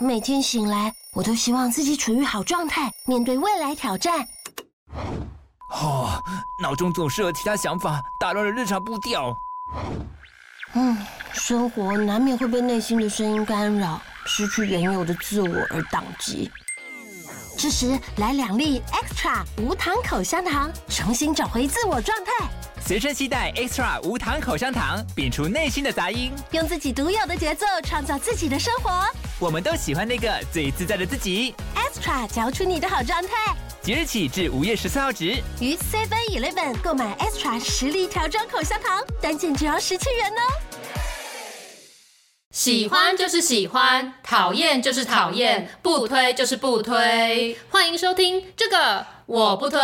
每天醒来，我都希望自己处于好状态，面对未来挑战。哦，脑中总是有其他想法，打乱了日常步调。嗯，生活难免会被内心的声音干扰，失去原有的自我而宕机。这时来两粒 Extra 无糖口香糖，重新找回自我状态。随身携带 Extra 无糖口香糖，摒除内心的杂音，用自己独有的节奏创造自己的生活。我们都喜欢那个最自在的自己。Extra 嚼出你的好状态。即日起至五月十四号止，于 Seven Eleven 购买 Extra 实力调装口香糖，单件只要十七元哦。喜欢就是喜欢，讨厌就是讨厌，不推就是不推。欢迎收听这个我不推。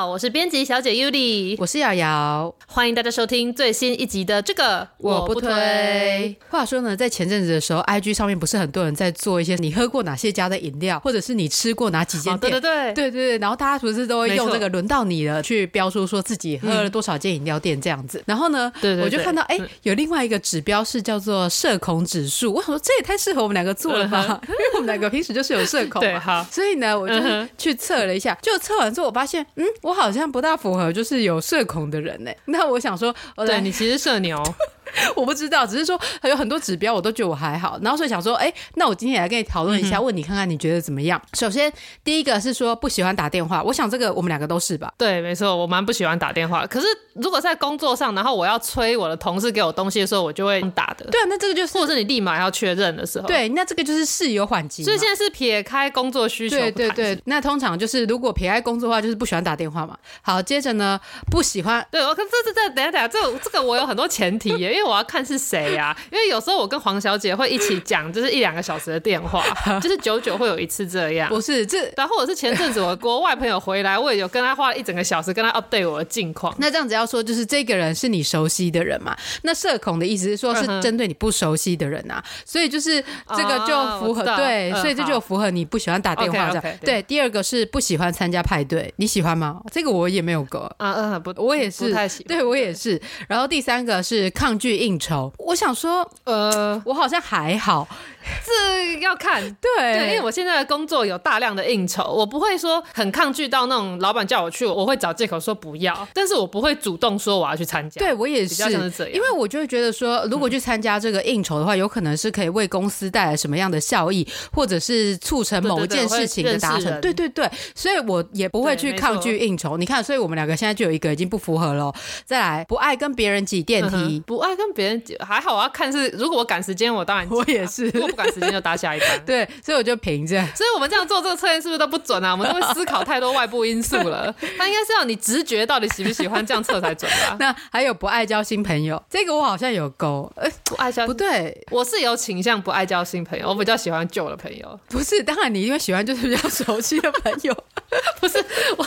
我是编辑小姐 Yuli，我是瑶瑶，欢迎大家收听最新一集的这个我不推。话说呢，在前阵子的时候，IG 上面不是很多人在做一些你喝过哪些家的饮料，或者是你吃过哪几间店？哦、对对对对对对。然后大家不是都会用这个轮到你了去标出说自己喝了多少间饮料店这样子。嗯、然后呢，对，对对，我就看到哎，有另外一个指标是叫做社恐指数。我想说这也太适合我们两个做了吧？因为 我们两个平时就是有社恐嘛。对，好。所以呢，我就去测了一下，就测完之后，我发现，嗯，我好。像不大符合，就是有社恐的人呢。那我想说，对，你其实社牛。我不知道，只是说有很多指标，我都觉得我还好。然后所以想说，哎，那我今天也来跟你讨论一下，嗯、问你看看你觉得怎么样？首先，第一个是说不喜欢打电话，我想这个我们两个都是吧？对，没错，我蛮不喜欢打电话。可是如果在工作上，然后我要催我的同事给我东西的时候，我就会打的。对啊，那这个就是，或者是你立马要确认的时候，对，那这个就是事有缓急。所以现在是撇开工作需求，对对对。那通常就是如果撇开工作的话，就是不喜欢打电话嘛。好，接着呢，不喜欢。对，我看这这这，等下等下，这这个我有很多前提耶，因为我要看是谁。对呀，因为有时候我跟黄小姐会一起讲，就是一两个小时的电话，就是久久会有一次这样。不是这，然后我是前阵子我国外朋友回来，我也有跟他花了一整个小时跟他 update 我的近况。那这样子要说，就是这个人是你熟悉的人嘛？那社恐的意思是说，是针对你不熟悉的人啊。所以就是这个就符合，对，所以这就符合你不喜欢打电话这样。对，第二个是不喜欢参加派对，你喜欢吗？这个我也没有过啊，嗯，不，我也是不太喜欢。对，我也是。然后第三个是抗拒应酬。我想说，呃，我好像还好。这要看，对，对，因为我现在的工作有大量的应酬，我不会说很抗拒到那种老板叫我去，我会找借口说不要，但是我不会主动说我要去参加。对，我也是，比较像是这样，因为我就会觉得说，如果去参加这个应酬的话，嗯、有可能是可以为公司带来什么样的效益，或者是促成某一件事情的达成。对对对，所以我也不会去抗拒应酬。你看，所以我们两个现在就有一个已经不符合了。再来，不爱跟别人挤电梯，嗯、不爱跟别人挤，还好我要看是，如果我赶时间，我当然、啊、我也是，不赶时间就搭下一班。对，所以我就凭着。所以我们这样做这个测验是不是都不准啊？我们都会思考太多外部因素了。他应该是要你直觉到底喜不喜欢这样测才准吧？那还有不爱交新朋友，这个我好像有勾。哎，不爱交，不对，我是有倾向不爱交新朋友，我比较喜欢旧的朋友。不是，当然你因为喜欢就是比较熟悉的朋友。不是我，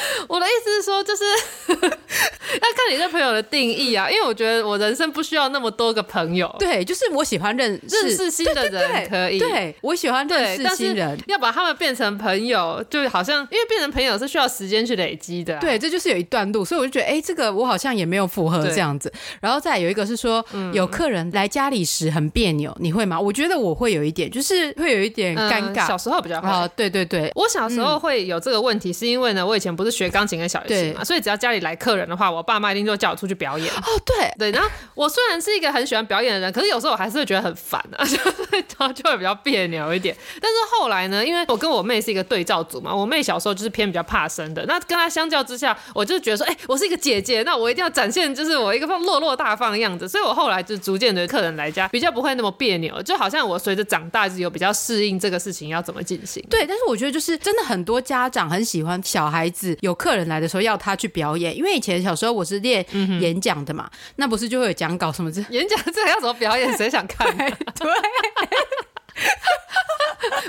我的意思是说，就是 要看你对朋友的定义啊。因为我觉得我人生不需要那么多个朋友。对，就是我喜欢认认识新的人可以。对，我喜欢认识新人，要把他们变成朋友，就好像因为变成朋友是需要时间去累积的。对，这就是有一段路，所以我就觉得，哎，这个我好像也没有符合这样子。然后再有一个是说，有客人来家里时很别扭，你会吗？我觉得我会有一点，就是会有一点尴尬。小时候比较好，对对对，我小时候会有这个问题，是因为呢，我以前不是学钢琴跟小提琴嘛，所以只要家里来客人的话，我爸妈一定就叫我出去表演。哦，对对，然后我虽然是一个很喜欢表演的人，可是有时候我还是会觉得很烦啊，就会就会比较别扭一点。但是后来呢，因为我跟我妹是一个对照组嘛，我妹小时候就是偏比较怕生的，那跟她相较之下，我就觉得说，哎、欸，我是一个姐姐，那我一定要展现就是我一个落落大方的样子，所以我后来就逐渐的客人来家比较不会那么别扭，就好像我随着长大就有比较适应这个事情要怎么进行。对，但是我觉得就是真的很多家长很喜欢小孩子有客人来的时候要他去表演，因为以前小时候我是练演讲的嘛，嗯、那不是就会有讲稿什么之，演讲这还要怎么表演？谁想看？对。对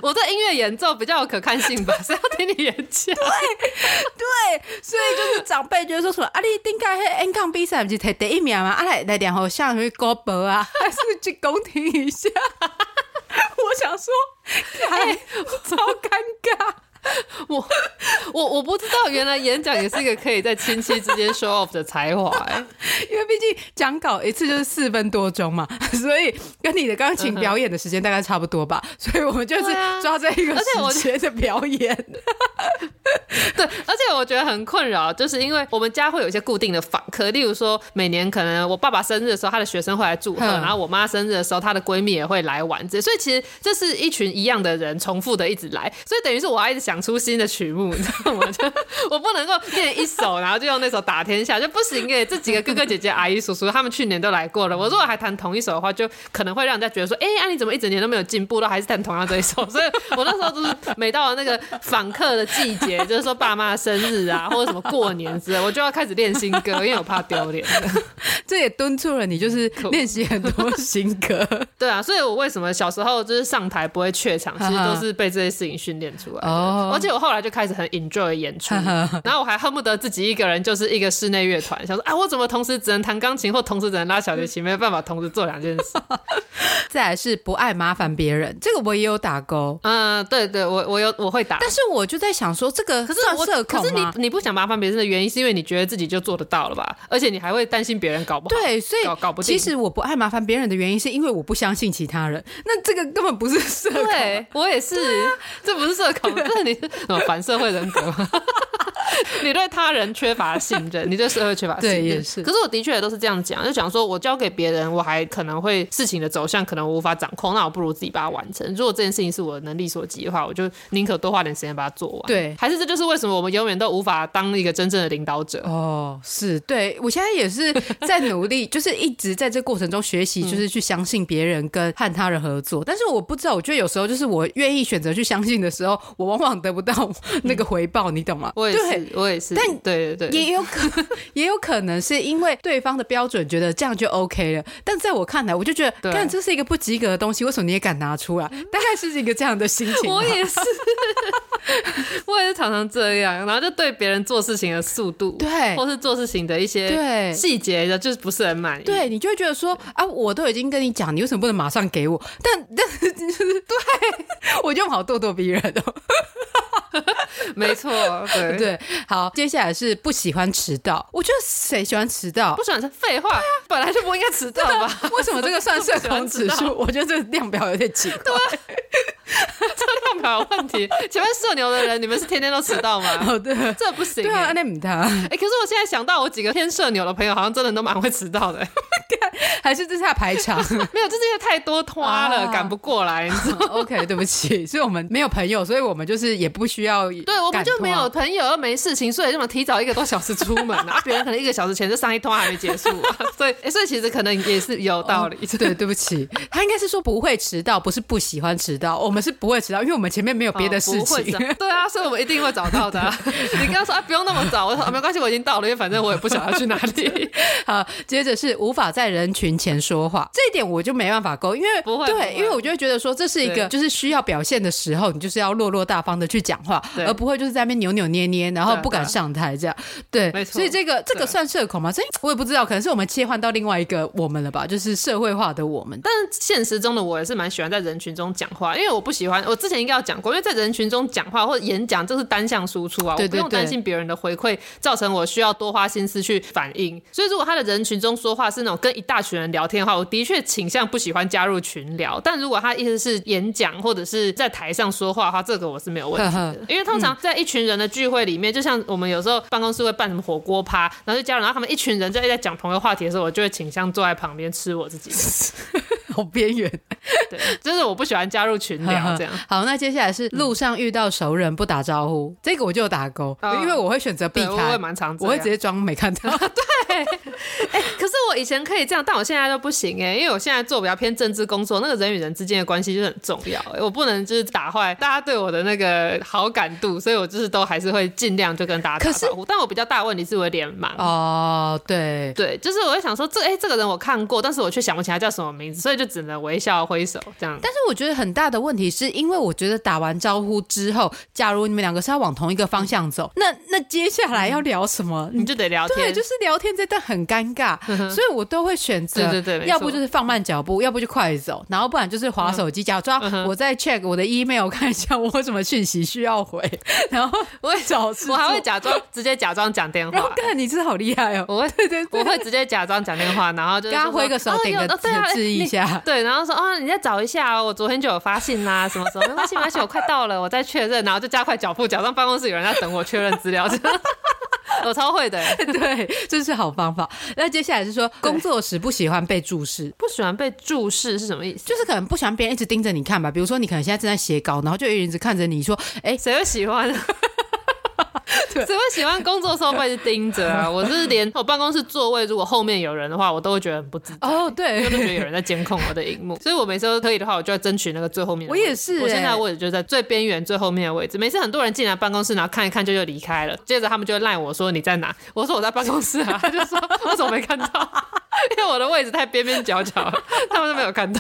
我这音乐演奏比较有可看性吧，谁要听你演讲？对对，所以就是长辈觉得说什么啊，你顶该是演讲比赛不是得第一名吗？啊来来，然后向去高博啊，还是去宫廷一下？我想说，哎，超尴尬。我我我不知道，原来演讲也是一个可以在亲戚之间 show off 的才华哎，因为毕竟讲稿一次就是四分多钟嘛，所以跟你的钢琴表演的时间大概差不多吧，所以我们就是抓这一个时间的表演。对，而且我觉得很困扰，就是因为我们家会有一些固定的访客，例如说每年可能我爸爸生日的时候，他的学生会来祝贺，然后我妈生日的时候，她的闺蜜也会来玩，这所以其实这是一群一样的人重复的一直来，所以等于是我要一直想出新的曲目，你知道吗？就我不能够练一首，然后就用那首打天下就不行哎。这几个哥哥姐姐、阿姨叔叔他们去年都来过了，我如果还弹同一首的话，就可能会让人家觉得说，哎、欸，啊你怎么一整年都没有进步，都还是弹同样这一首？所以我那时候就是每到了那个访客的季节，就是说爸妈生日啊，或者什么过年之类，我就要开始练新歌，因为我怕丢脸。这也敦促了你，就是练习很多新歌。对啊，所以我为什么小时候就是上台不会怯场，其实都是被这些事情训练出来的。哦，而且我后来就开始很 enjoy 演出，然后我还恨不得自己一个人就是一个室内乐团，想说啊，我怎么同时只能弹钢琴或同时只能拉小提琴，没有办法同时做两件事。再来是不爱麻烦别人，这个我也有打勾。嗯，对对，我我有我会打，但是我就在想说，这个可是我可是你你不想麻烦别人的原因，是因为你觉得自己就做得到了吧？而且你还会担心别人搞不好。对，所以搞搞不定。其实我不爱麻烦别人的原因，是因为我不相信其他人。那这个根本不是社恐。对，我也是，啊、这不是社恐，这是反社会人格？你对他人缺乏信任，你对社会缺乏信任。对，也是。可是我的确也都是这样讲，就讲说我交给别人，我还可能会事情的走向可能无法掌控，那我不如自己把它完成。如果这件事情是我的能力所及的话，我就宁可多花点时间把它做完。对，还是这就是为什么我们永远都无法当一个真正的领导者。哦，是对，我现在也是在努力，就是一直在这过程中学习，就是去相信别人跟和他人合作。嗯、但是我不知道，我觉得有时候就是我愿意选择去相信的时候，我往往得不到那个回报，嗯、你懂吗？我也是，我也是。但对对对，也有可能，也有可能是因为对方的标准觉得这样就 OK 了。但在我看来，我就觉得，看这是一个不及格的东西，为什么你也敢拿出来？大概是一个这样的心情。我也是，我也是常常这样，然后就对别人做事情的速度，对，或是做事情的一些对细节的，就是不是很满意。对，你就会觉得说啊，我都已经跟你讲，你为什么不能马上给我？但但是就是对，我就好咄咄逼人哦。没错，对对，好，接下来是不喜欢迟到。我觉得谁喜欢迟到？不喜欢是废话，本来就不应该迟到吧？为什么这个算社恐指数？我觉得这个量表有点奇怪。对，这个量表有问题。前面社牛的人，你们是天天都迟到吗？哦，对，这不行。对啊。哎，可是我现在想到，我几个偏社牛的朋友，好像真的都蛮会迟到的。还是这是他排场？没有，这是因为太多拖了，赶不过来。OK，对不起，所以我们没有朋友，所以我们就是也不需要。对，我们就没有朋友，又没事情，所以这么提早一个多小时出门啊？别人可能一个小时前就上一通还没结束，所以，所以其实可能也是有道理。对，对不起，他应该是说不会迟到，不是不喜欢迟到。我们是不会迟到，因为我们前面没有别的事情。对啊，所以我们一定会找到的。你刚刚说啊，不用那么早，我说没关系，我已经到了，因为反正我也不晓得要去哪里。好，接着是无法在人群前说话，这一点我就没办法勾，因为不会，对，因为我就会觉得说这是一个就是需要表现的时候，你就是要落落大方的去讲话，而不会就是在那边扭扭捏捏，然后不敢上台这样。对，没错。所以这个这个算社恐吗？所以我也不知道，可能是我们切换到另外一个我们了吧，就是社会化的我们。但是现实中的我也是蛮喜欢在人群中讲话，因为我不喜欢，我之前应该要讲过，因为在人群中讲话或者演讲，这是单向输出啊，我不用担心别人的回馈造成我需要多花心思去反应。所以如果他的人群中说话是那种跟一大群人聊天的话，我的确倾向不喜欢加入群聊。但如果他意思是演讲或者是在台上说话的话，这个我是没有问题的，因为通常在一群人的聚会里面，就像我们有时候办公室会办什么火锅趴，然后就加入，然后他们一群人就在讲同一个话题的时候，我就会倾向坐在旁边吃我自己的，好边缘。对，就是我不喜欢加入群聊这样。好，那接下来是路上遇到熟人不打招呼，这个我就打勾，因为我会选择避开，我会蛮常，我会直接装没看到。对，哎，可是我以前可以这样，但我现在都不行哎，因为我现在做比较偏政治工作，那个人与人之间的关系就很重要，我不能就是打坏大家对我的那个好感度，所以我就是都还是会尽量就跟大家打招呼。但我比较大的问题是我脸盲哦，对对，就是我会想说这哎这个人我看过，但是我却想不起来叫什么名字，所以就只能微笑挥手。这样。但是我觉得很大的问题是因为我觉得打完招呼之后，假如你们两个是要往同一个方向走，那那接下来要聊什么？你就得聊天，对，就是聊天这段很尴尬，所以我都会选择，对对对，要不就是放慢脚步，要不就快走，然后不然就是划手机，假装我在 check 我的 email 看一下我有什么讯息需要回，然后 我会找，我还会假装直接假装讲电话。看你真的好厉害哦！我会对对，我会直接假装讲电话，然后就跟他挥个手顶个字一下，对，然后说哦，你再找一下，我昨天就有发信啦，什么什么，没关系没关系，我快到了，我再确认，然后就加快脚步，假装办公室有人在等我确认资料。我超会的，对，这是好方法。那接下来是说，工作时不喜欢被注视，不喜欢被注视是什么意思？就是可能不喜欢别人一直盯着你看吧。比如说，你可能现在正在写稿，然后就有人一直看着你说：“哎，谁会喜欢？” 谁会喜欢工作时候被盯着啊？我是连我办公室座位，如果后面有人的话，我都会觉得很不自在。哦，对，都觉得有人在监控我的荧幕，所以我每次都可以的话，我就要争取那个最后面。我也是，我现在位置就在最边缘、最后面的位置。每次很多人进来办公室，然后看一看就就离开了，接着他们就会赖我说你在哪？我说我在 办公室啊，他 就说我怎么没看到？因为我的位置太边边角角了，他们都没有看到。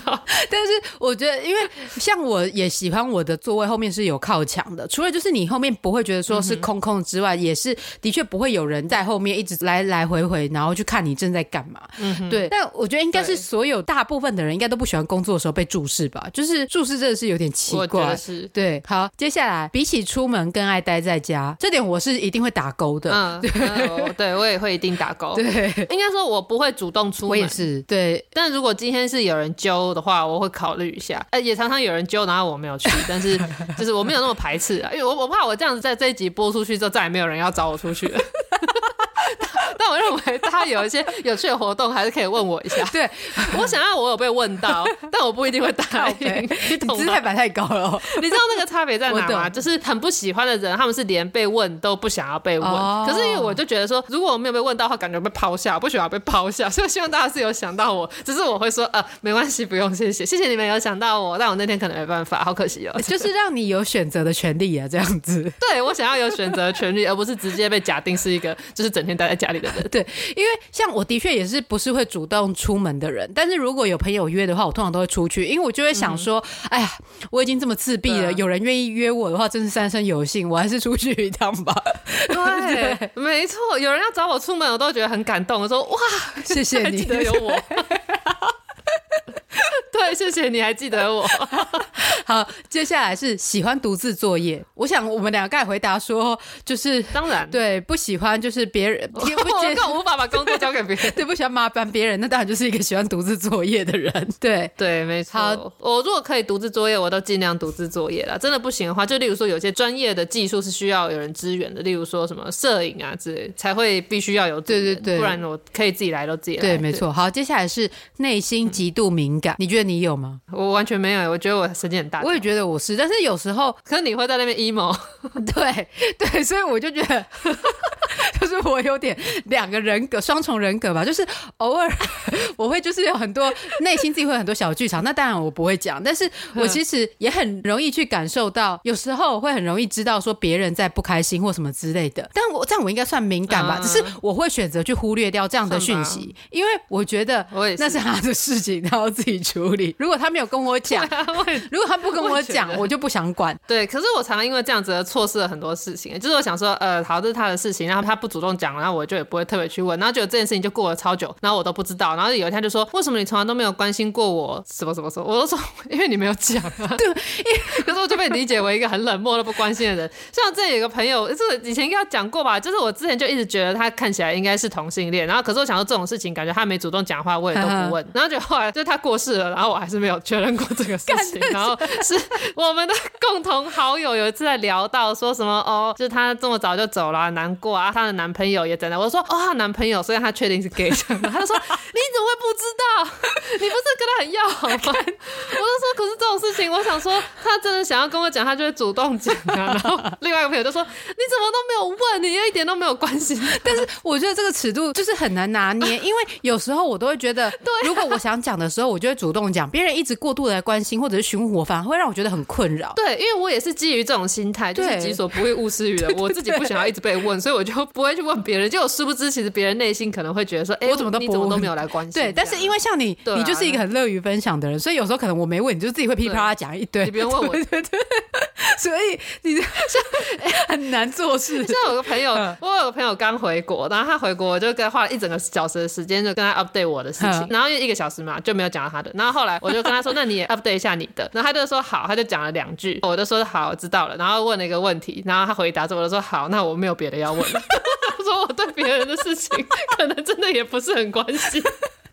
但是我觉得，因为像我也喜欢我的座位后面是有靠墙的，除了就是你后面不会觉得说是空空之外，嗯、也是的确不会有人在后面一直来来回回，然后去看你正在干嘛。嗯，对。但我觉得应该是所有大部分的人应该都不喜欢工作的时候被注视吧，就是注视真的是有点奇怪。是。对，好，接下来比起出门更爱待在家，这点我是一定会打勾的。嗯，对，嗯、对我也会一定打勾。对，应该说我不会主动出门。我也是。对，但如果今天是有人揪的话，我会考虑一下。哎，也常常有人揪，然后我没有去，但是就是我没有那么排斥啊，因为我我怕我这样子在这一集播出去之后，再也没有人要找我出去。但我认为他有一些 有趣的活动，还是可以问我一下。对，我想要我有被问到，但我不一定会答应。你？姿态摆太高了。你知道那个差别在哪吗？就是很不喜欢的人，他们是连被问都不想要被问。可是因为我就觉得说，如果我没有被问到的话，感觉被抛下，我不喜欢被抛下，所以希望大家是有想到我。只是我会说，呃，没关系，不用，谢谢，谢谢你们有想到我。但我那天可能没办法，好可惜哦。就是让你有选择的权利啊，这样子。对，我想要有选择的权利，而不是直接被假定是一个就是整天待在家里的人。对，因为像我的确也是不是会主动出门的人，但是如果有朋友约的话，我通常都会出去，因为我就会想说，嗯、哎呀，我已经这么自闭了，啊、有人愿意约我的话，真是三生有幸，我还是出去一趟吧。对，对没错，有人要找我出门，我都觉得很感动。我说哇，谢谢你，记得有我。对，谢谢你还记得我。好，接下来是喜欢独自作业。我想我们两个回答说，就是当然对，不喜欢就是别人，不我更无法把工作交给别人，对，不喜欢麻烦别人，那当然就是一个喜欢独自作业的人。对对，没错。好，我如果可以独自作业，我都尽量独自作业了。真的不行的话，就例如说有些专业的技术是需要有人支援的，例如说什么摄影啊之类，才会必须要有。对对对，不然我可以自己来都自己来。对，没错。好，接下来是内心极度敏感，你觉得？你有吗？我完全没有，我觉得我神经很大。我也觉得我是，但是有时候，可是你会在那边 emo，对对，所以我就觉得，就是我有点两个人格，双重人格吧。就是偶尔 我会就是有很多内心自己会有很多小剧场，那当然我不会讲，但是我其实也很容易去感受到，有时候会很容易知道说别人在不开心或什么之类的。但我这样我应该算敏感吧？只是我会选择去忽略掉这样的讯息，因为我觉得那是他的事情，然后自己处理。如果他没有跟我讲，如果他不跟我讲，我，我就不想管。对，可是我常常因为这样子而错失了很多事情。就是我想说，呃，好，这是他的事情，然后他不主动讲，然后我就也不会特别去问，然后觉得这件事情就过了超久，然后我都不知道。然后有一天就说，为什么你从来都没有关心过我？什么什么什么？我都说，因为你没有讲啊。对，因为可是我就被理解为一个很冷漠、都不关心的人。像这有个朋友，这以前应该讲过吧？就是我之前就一直觉得他看起来应该是同性恋，然后可是我想说这种事情，感觉他没主动讲话，我也都不问。然后就后来就他过世了，然后。我还是没有确认过这个事情，然后是我们的共同好友有一次在聊到说什么哦，就是她这么早就走了，难过啊，她的男朋友也在那。我说哦，她男朋友，所以她确定是 gay。他就说你怎么会不知道？你不是跟他很要好吗？我就说可是这种事情，我想说，他真的想要跟我讲，他就会主动讲啊。然后另外一个朋友就说：“你怎么都没有问？你一点都没有关心。”但是我觉得这个尺度就是很难拿捏，因为有时候我都会觉得，对，如果我想讲的时候，我就会主动讲。别人一直过度的来关心或者是询问我，反而会让我觉得很困扰。对，因为我也是基于这种心态，就是己所不欲，勿施于人。我自己不想要一直被问，所以我就不会去问别人。就我殊不知，其实别人内心可能会觉得说：“哎，我怎么都你怎么都没有来关心？”对，但是因为像你，你就是一个很乐于分享的人，所以有时候可能我没问，你就自己会噼里啪啦讲一堆。你不用问我，对对对。所以你像 很难做事。像有个朋友，我有个朋友刚回国，然后他回国我就跟他花了一整个小时的时间，就跟他 update 我的事情。然后一个小时嘛，就没有讲到他的。然后后来我就跟他说：“那你也 update 一下你的。”然后他就说：“好。”他就讲了两句，我就说：“好，知道了。”然后问了一个问题，然后他回答着，我就说：“好，那我没有别的要问了。”他说：“我对别人的事情，可能真的也不是很关心。”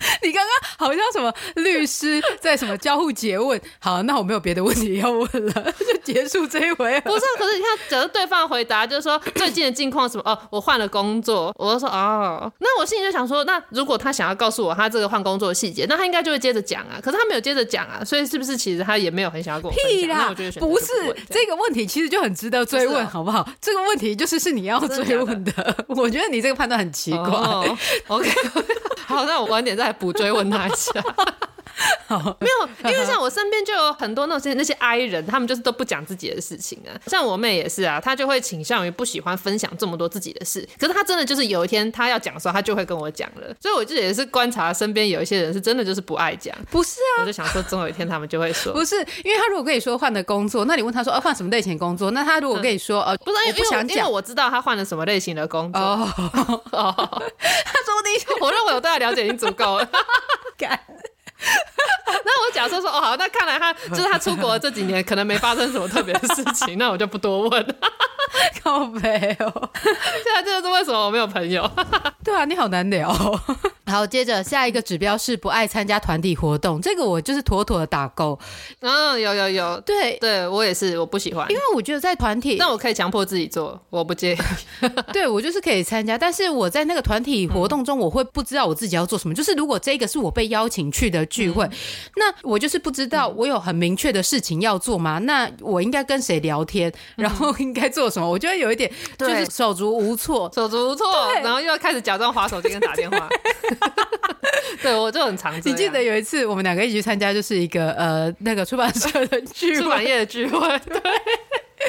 你刚刚好像什么律师在什么交互诘问，好，那我没有别的问题要问了，就结束这一回。不是，可是你看，假如对方回答就是说 最近的近况什么哦，我换了工作，我就说哦，那我心里就想说，那如果他想要告诉我他这个换工作的细节，那他应该就会接着讲啊。可是他没有接着讲啊，所以是不是其实他也没有很想要跟我？屁啦，我觉得不是这个问题，其实就很值得追问，啊、好不好？这个问题就是是你要追问的。我觉得你这个判断很奇怪。哦、OK，好，那我晚点再补追问他一下。没有，因为像我身边就有很多那些那些 I 人，他们就是都不讲自己的事情啊。像我妹也是啊，她就会倾向于不喜欢分享这么多自己的事。可是她真的就是有一天她要讲的时候，她就会跟我讲了。所以我就也是观察身边有一些人是真的就是不爱讲。不是啊，我就想说总有一天他们就会说，不是，因为他如果跟你说换的工作，那你问他说呃换什么类型工作，那他如果跟你说呃不是，因为不想讲，因为我知道他换了什么类型的工作。哦，他说不定我认为我对他了解已经足够了。那我假设说哦好，那看来他 就是他出国这几年可能没发生什么特别的事情，那我就不多问了。靠北哦，现在这就是为什么我没有朋友。对啊，你好难聊。好，接着下一个指标是不爱参加团体活动，这个我就是妥妥的打勾。嗯，有有有，对对，我也是，我不喜欢，因为我觉得在团体，但我可以强迫自己做，我不介意。对我就是可以参加，但是我在那个团体活动中，我会不知道我自己要做什么。就是如果这个是我被邀请去的聚会，那我就是不知道我有很明确的事情要做吗？那我应该跟谁聊天，然后应该做什么？我觉得有一点就是手足无措，手足无措，然后又要开始假装划手机跟打电话。对，我就很常。你记得有一次我们两个一起去参加，就是一个呃那个出版社的聚会，出版业的聚会。对。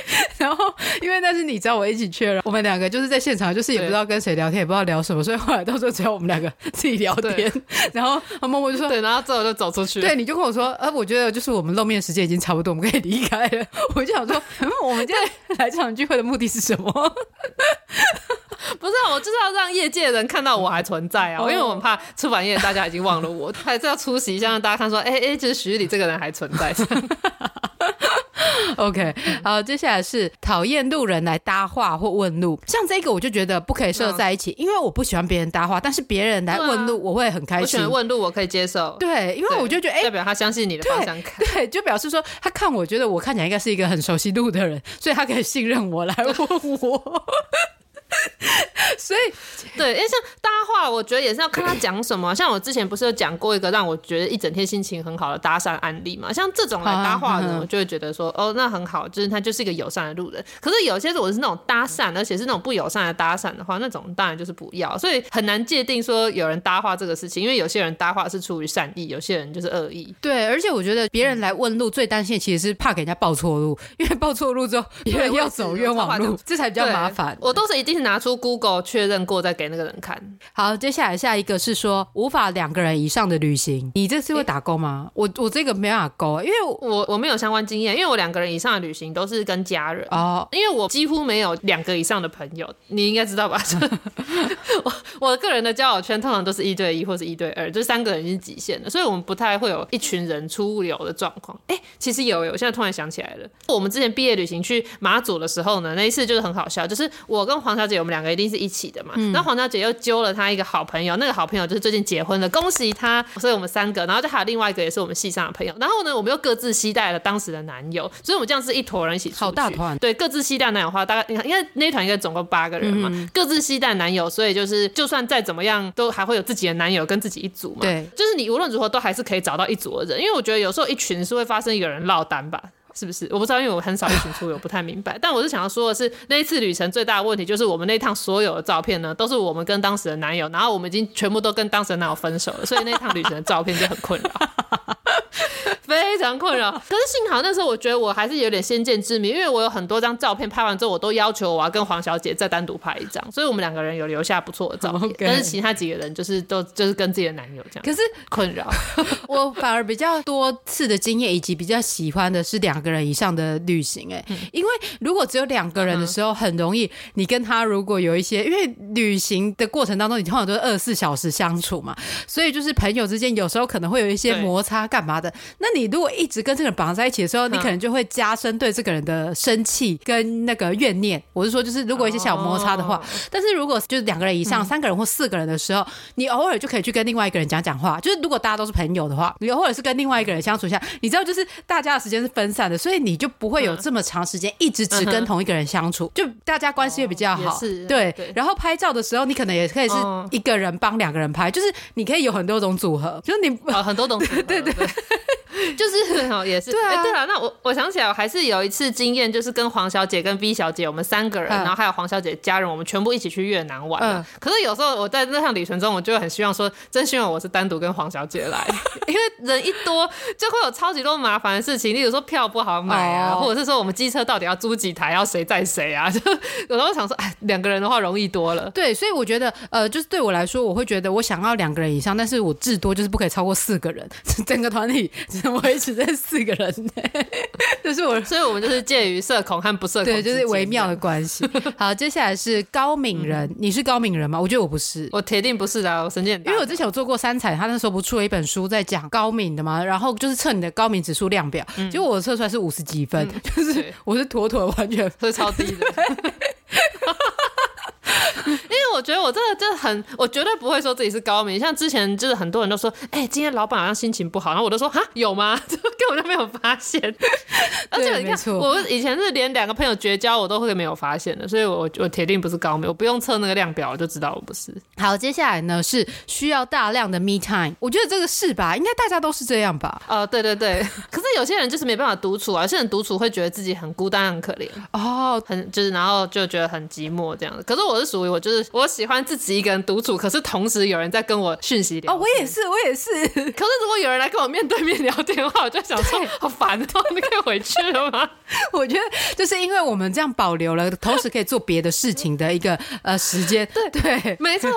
然后因为那是你找我一起去了，我们两个就是在现场，就是也不知道跟谁聊天，也不知道聊什么，所以后来到时候只有我们两个自己聊天。然后默默就说：“对。”然后之后就走出去。对，你就跟我说：“呃，我觉得就是我们露面时间已经差不多，我们可以离开了。”我就想说：“ 嗯，我们今天来这场聚会的目的是什么？”不是啊，我就是要让业界的人看到我还存在啊，因为我们怕出版业大家已经忘了我，还是要出席一下，让大家看说，哎哎，其实徐礼这个人还存在。OK，好，接下来是讨厌路人来搭话或问路，像这个我就觉得不可以设在一起，因为我不喜欢别人搭话，但是别人来问路我会很开心。我喜欢问路我可以接受，对，因为我就觉得哎，代表他相信你的方向。感，对，就表示说他看我觉得我看起来应该是一个很熟悉路的人，所以他可以信任我来问我。所以，对，因为像搭话，我觉得也是要看他讲什么。像我之前不是有讲过一个让我觉得一整天心情很好的搭讪案例嘛？像这种来搭话的人，我就会觉得说，哦，那很好，就是他就是一个友善的路人。可是有些如果是那种搭讪，而且是那种不友善的搭讪的话，那种当然就是不要。所以很难界定说有人搭话这个事情，因为有些人搭话是出于善意，有些人就是恶意。对，而且我觉得别人来问路最担心的其实是怕给人家报错路，因为报错路之后别人要走冤枉路，这才比较麻烦。我都是一定是拿出 Google 确认过再给那个人看。好，接下来下一个是说无法两个人以上的旅行，你这次会打勾吗？欸、我我这个没办法勾，因为我我没有相关经验，因为我两个人以上的旅行都是跟家人哦，因为我几乎没有两个以上的朋友，你应该知道吧？我我个人的交友圈通常都是一对一或是一对二，就三个人已经极限了，所以我们不太会有一群人出游的状况。哎、欸，其实有，有，我现在突然想起来了，我们之前毕业旅行去马祖的时候呢，那一次就是很好笑，就是我跟黄小姐我们两个一定是一起的嘛。嗯、然后黄小姐又揪了她一个好朋友，那个好朋友就是最近结婚了，恭喜她。所以我们三个，然后就还有另外一个也是我们系上的朋友。然后呢，我们又各自携带了当时的男友，所以我们这样是一坨人一起出去。好大团。对，各自携带男友的话，大概你看，因为那团应该总共八个人嘛，嗯、各自携带男友，所以就是就算再怎么样，都还会有自己的男友跟自己一组嘛。对，就是你无论如何都还是可以找到一组的人，因为我觉得有时候一群是会发生一个人落单吧。是不是？我不知道，因为我很少一群出游，不太明白。但我是想要说的是，那一次旅程最大的问题就是，我们那趟所有的照片呢，都是我们跟当时的男友，然后我们已经全部都跟当时的男友分手了，所以那趟旅程的照片就很困扰。非常困扰，可是幸好那时候我觉得我还是有点先见之明，因为我有很多张照片拍完之后，我都要求我要跟黄小姐再单独拍一张，所以我们两个人有留下不错的照片。Okay. 但是其他几个人就是都就是跟自己的男友这样，可是困扰。我反而比较多次的经验，以及比较喜欢的是两个人以上的旅行。哎，因为如果只有两个人的时候，很容易你跟他如果有一些，因为旅行的过程当中，你通常都是二十四小时相处嘛，所以就是朋友之间有时候可能会有一些摩擦，干嘛的？那你如果一直跟这个人绑在一起的时候，你可能就会加深对这个人的生气跟那个怨念。我是说，就是如果一些小摩擦的话，但是如果就是两个人以上、三个人或四个人的时候，你偶尔就可以去跟另外一个人讲讲话。就是如果大家都是朋友的话，你偶尔是跟另外一个人相处一下，你知道，就是大家的时间是分散的，所以你就不会有这么长时间一直只跟同一个人相处，就大家关系会比较好。对，然后拍照的时候，你可能也可以是一个人帮两个人拍，就是你可以有很多种组合，就是你很多种组合，对 对。对。就是哦，也是对啊。对了，那我我想起来，我还是有一次经验，就是跟黄小姐跟 B 小姐，我们三个人，然后还有黄小姐家人，我们全部一起去越南玩。嗯。可是有时候我在那趟旅程中，我就很希望说，真希望我是单独跟黄小姐来，因为人一多就会有超级多麻烦的事情，例如说票不好买啊，或者是说我们机车到底要租几台，要谁载谁啊？就有时候想说，哎，两个人的话容易多了。对，所以我觉得，呃，就是对我来说，我会觉得我想要两个人以上，但是我至多就是不可以超过四个人，整个团体。我一直在四个人，就是我，所以我们就是介于社恐和不社恐，对，就是微妙的关系。好，接下来是高敏人，嗯、你是高敏人吗？我觉得我不是，我铁定不是的，我神经，因为我之前有做过三彩，他那时候不出了一本书在讲高敏的嘛，然后就是测你的高敏指数量表，嗯、结果我测出来是五十几分，嗯、就是我是妥妥完全是超低的。我觉得我真的就很，我绝对不会说自己是高明。像之前就是很多人都说，哎、欸，今天老板好像心情不好，然后我都说，哈，有吗？就根本就没有发现。而且你看，我以前是连两个朋友绝交，我都会没有发现的。所以我我铁定不是高明，我不用测那个量表，我就知道我不是。好，接下来呢是需要大量的 me time，我觉得这个是吧？应该大家都是这样吧？哦，对对对。可是有些人就是没办法独处啊，有些人独处会觉得自己很孤单、很可怜哦，很就是然后就觉得很寂寞这样子。可是我是属于我就是我喜欢自己一个人独处，可是同时有人在跟我讯息聊。哦，我也是，我也是。可是如果有人来跟我面对面聊天的话，我就想说 好烦哦，你可以回去了吗？我觉得就是因为我们这样保留了，同时可以做别的事情的一个呃时间。对对，没错。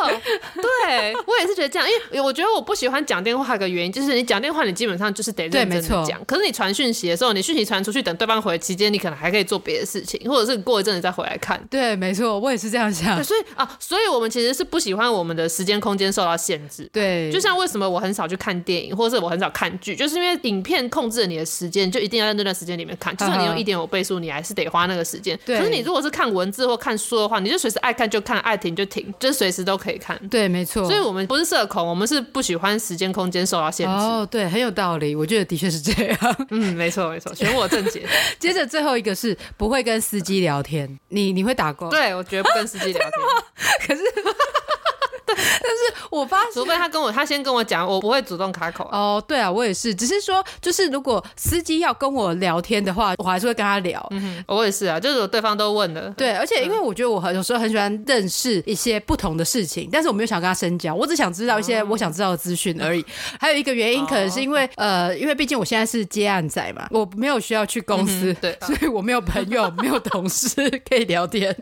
对，我也是觉得这样，因为我觉得我不喜欢讲电话的原因，就是你讲电话，你基本上就是得认真的讲。可是你传讯息的时候，你讯息传出去，等对方回期间，你可能还可以做别的事情，或者是过一阵子再回来看。对，没错，我也是这样想。所以啊，所以我们其实是不喜欢我们的时间空间受到限制。对，就像为什么我很少去看电影，或者是我很少看剧，就是因为影片控制了你的时间，就一定要在那段时间里面看。就算你用一点五倍速，你还是得花那个时间。对。可是你如果是看文字或看书的话，你就随时爱看就看，爱停就停，就是随时都可以看。对，没错。所以我们不是社恐，我们是不喜欢时间空间受到限制。哦，对，很有道理。我觉得的确是这样。嗯，没错没错，选我正解。接着最后一个是不会跟司机聊天，你你会打勾？对，我绝对不跟司机聊天。可是。但是我发现，除非他跟我，他先跟我讲，我不会主动开口。哦，对啊，我也是，只是说，就是如果司机要跟我聊天的话，我还是会跟他聊。嗯，我也是啊，就是对方都问了。对，而且因为我觉得我很有时候很喜欢认识一些不同的事情，但是我没有想跟他深交，我只想知道一些我想知道的资讯而已。还有一个原因，可能是因为呃，因为毕竟我现在是接案仔嘛，我没有需要去公司，对，所以我没有朋友，没有同事可以聊天。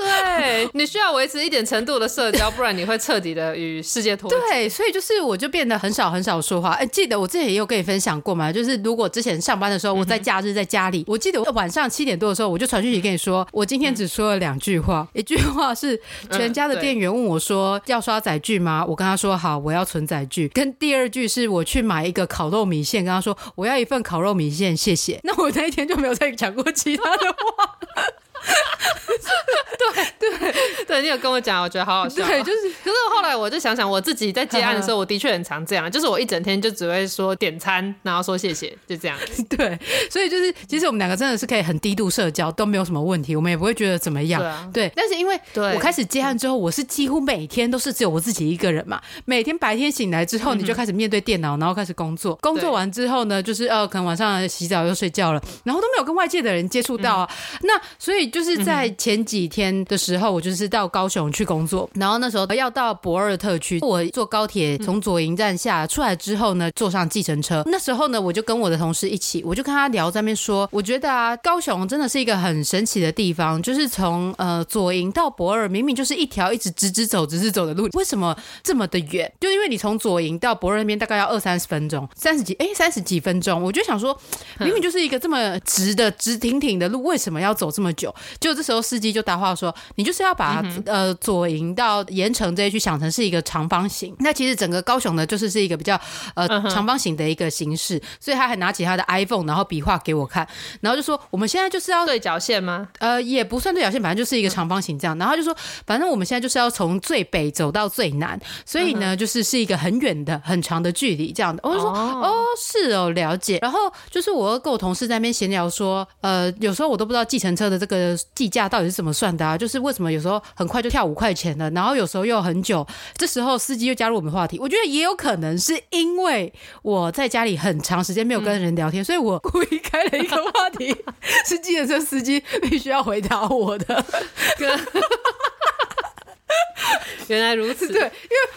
对，你需要维持一点程度的社交，不然你会彻底的与世界脱节。对，所以就是我就变得很少很少说话。哎，记得我之前也有跟你分享过嘛，就是如果之前上班的时候，我在假日在家里，嗯、我记得我晚上七点多的时候，我就传讯息跟你说，我今天只说了两句话，嗯、一句话是全家的店员问我说、嗯、要刷载具吗？我跟他说好，我要存载具。跟第二句是我去买一个烤肉米线，跟他说我要一份烤肉米线，谢谢。那我那一天就没有再讲过其他的话。对对对，你有跟我讲，我觉得好好笑。对，就是，可是后来我就想想，我自己在接案的时候，我的确很常这样，就是我一整天就只会说点餐，然后说谢谢，就这样。对，所以就是，其实我们两个真的是可以很低度社交，都没有什么问题，我们也不会觉得怎么样。对。但是因为我开始接案之后，我是几乎每天都是只有我自己一个人嘛，每天白天醒来之后，你就开始面对电脑，然后开始工作。工作完之后呢，就是呃，可能晚上洗澡又睡觉了，然后都没有跟外界的人接触到啊。那所以就是在前几天的时候，我就是到高雄去工作，然后那时候要到博尔特区，我坐高铁从左营站下出来之后呢，坐上计程车。那时候呢，我就跟我的同事一起，我就跟他聊在那边说，我觉得啊，高雄真的是一个很神奇的地方，就是从呃左营到博尔，明明就是一条一直直直走、直直走的路，为什么这么的远？就因为你从左营到博尔那边大概要二三十分钟，三十几哎三十几分钟，我就想说，明明就是一个这么直的直挺挺的路，为什么要走这么久？就这时候司机就搭话说，你就是要把、嗯、呃左营到盐城这一区想成是一个长方形。那其实整个高雄呢，就是是一个比较呃长方形的一个形式，所以他还拿起他的 iPhone，然后比划给我看，然后就说我们现在就是要对角线吗？呃，也不算对角线，反正就是一个长方形这样。然后就说，反正我们现在就是要从最北走到最南，所以呢，就是是一个很远的、很长的距离这样的。我就说，哦，是哦，了解。然后就是我跟我同事在那边闲聊说，呃，有时候我都不知道计程车的这个计价到底是怎么算的啊？就是为什么有时候很快就跳五块钱了，然后有时候又很久，这时候司机又加入我们话题。我觉得也有可能是因为我在家里很长时间没有跟人聊天，所以我故意开了一个话题，是计程车司机必须要回答我的。原来如此，对，因为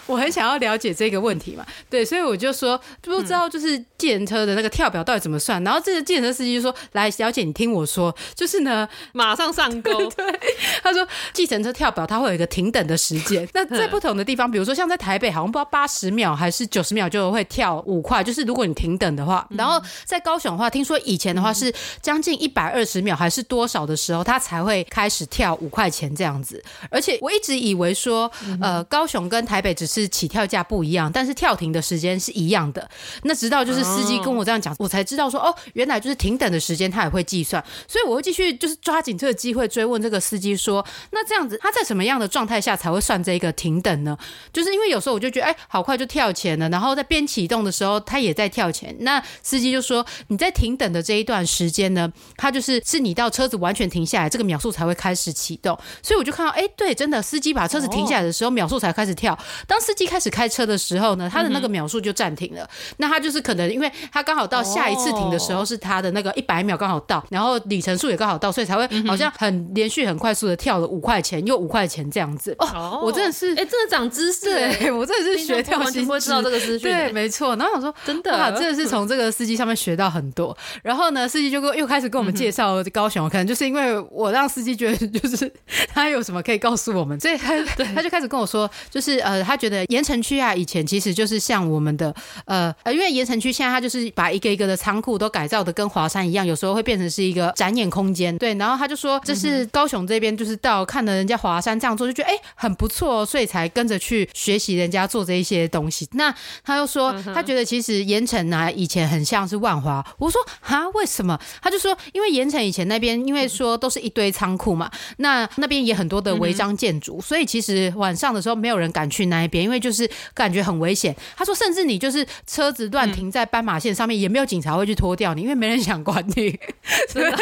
我很想要了解这个问题嘛，对，所以我就说不知道就是计程车的那个跳表到底怎么算，然后这个计程车司机就说：“来，小姐，你听我说，就是呢，马上上钩。”对，他说计程车跳表它会有一个停等的时间，那 在不同的地方，比如说像在台北，好像不知道八十秒还是九十秒就会跳五块，就是如果你停等的话，然后在高雄的话，听说以前的话是将近一百二十秒还是多少的时候，它才会开始跳五块钱这样子，而且我一直以为说。呃，高雄跟台北只是起跳价不一样，但是跳停的时间是一样的。那直到就是司机跟我这样讲，哦、我才知道说哦，原来就是停等的时间他也会计算。所以我会继续就是抓紧这个机会追问这个司机说，那这样子他在什么样的状态下才会算这个停等呢？就是因为有时候我就觉得哎，好快就跳钱了，然后在边启动的时候他也在跳钱。那司机就说你在停等的这一段时间呢，他就是是你到车子完全停下来这个秒数才会开始启动。所以我就看到哎，对，真的司机把车子停下来的时候。秒数才开始跳，当司机开始开车的时候呢，他的那个秒数就暂停了。嗯、那他就是可能，因为他刚好到下一次停的时候是他的那个一百秒刚好到，然后里程数也刚好到，所以才会好像很连续、很快速的跳了五块钱又五块钱这样子。哦，我真的是，哎，真的长知识哎，我真的是学跳新知，不知道这个资讯。对，没错。然后我说，真的，哇，真的是从这个司机上面学到很多。然后呢，司机就跟又开始跟我们介绍高雄，可能就是因为我让司机觉得就是他有什么可以告诉我们，所以他 他就开始跟我说，就是。呃，他觉得盐城区啊，以前其实就是像我们的呃呃，因为盐城区现在他就是把一个一个的仓库都改造的跟华山一样，有时候会变成是一个展演空间。对，然后他就说，这是高雄这边就是到看了人家华山这样做，就觉得哎很不错，所以才跟着去学习人家做这一些东西。那他又说，他觉得其实盐城啊以前很像是万华。我说啊，为什么？他就说，因为盐城以前那边因为说都是一堆仓库嘛，那那边也很多的违章建筑，所以其实晚上的时候没有人敢。去那一边，因为就是感觉很危险。他说，甚至你就是车子乱停在斑马线上面，也没有警察会去拖掉你，因为没人想管你。是的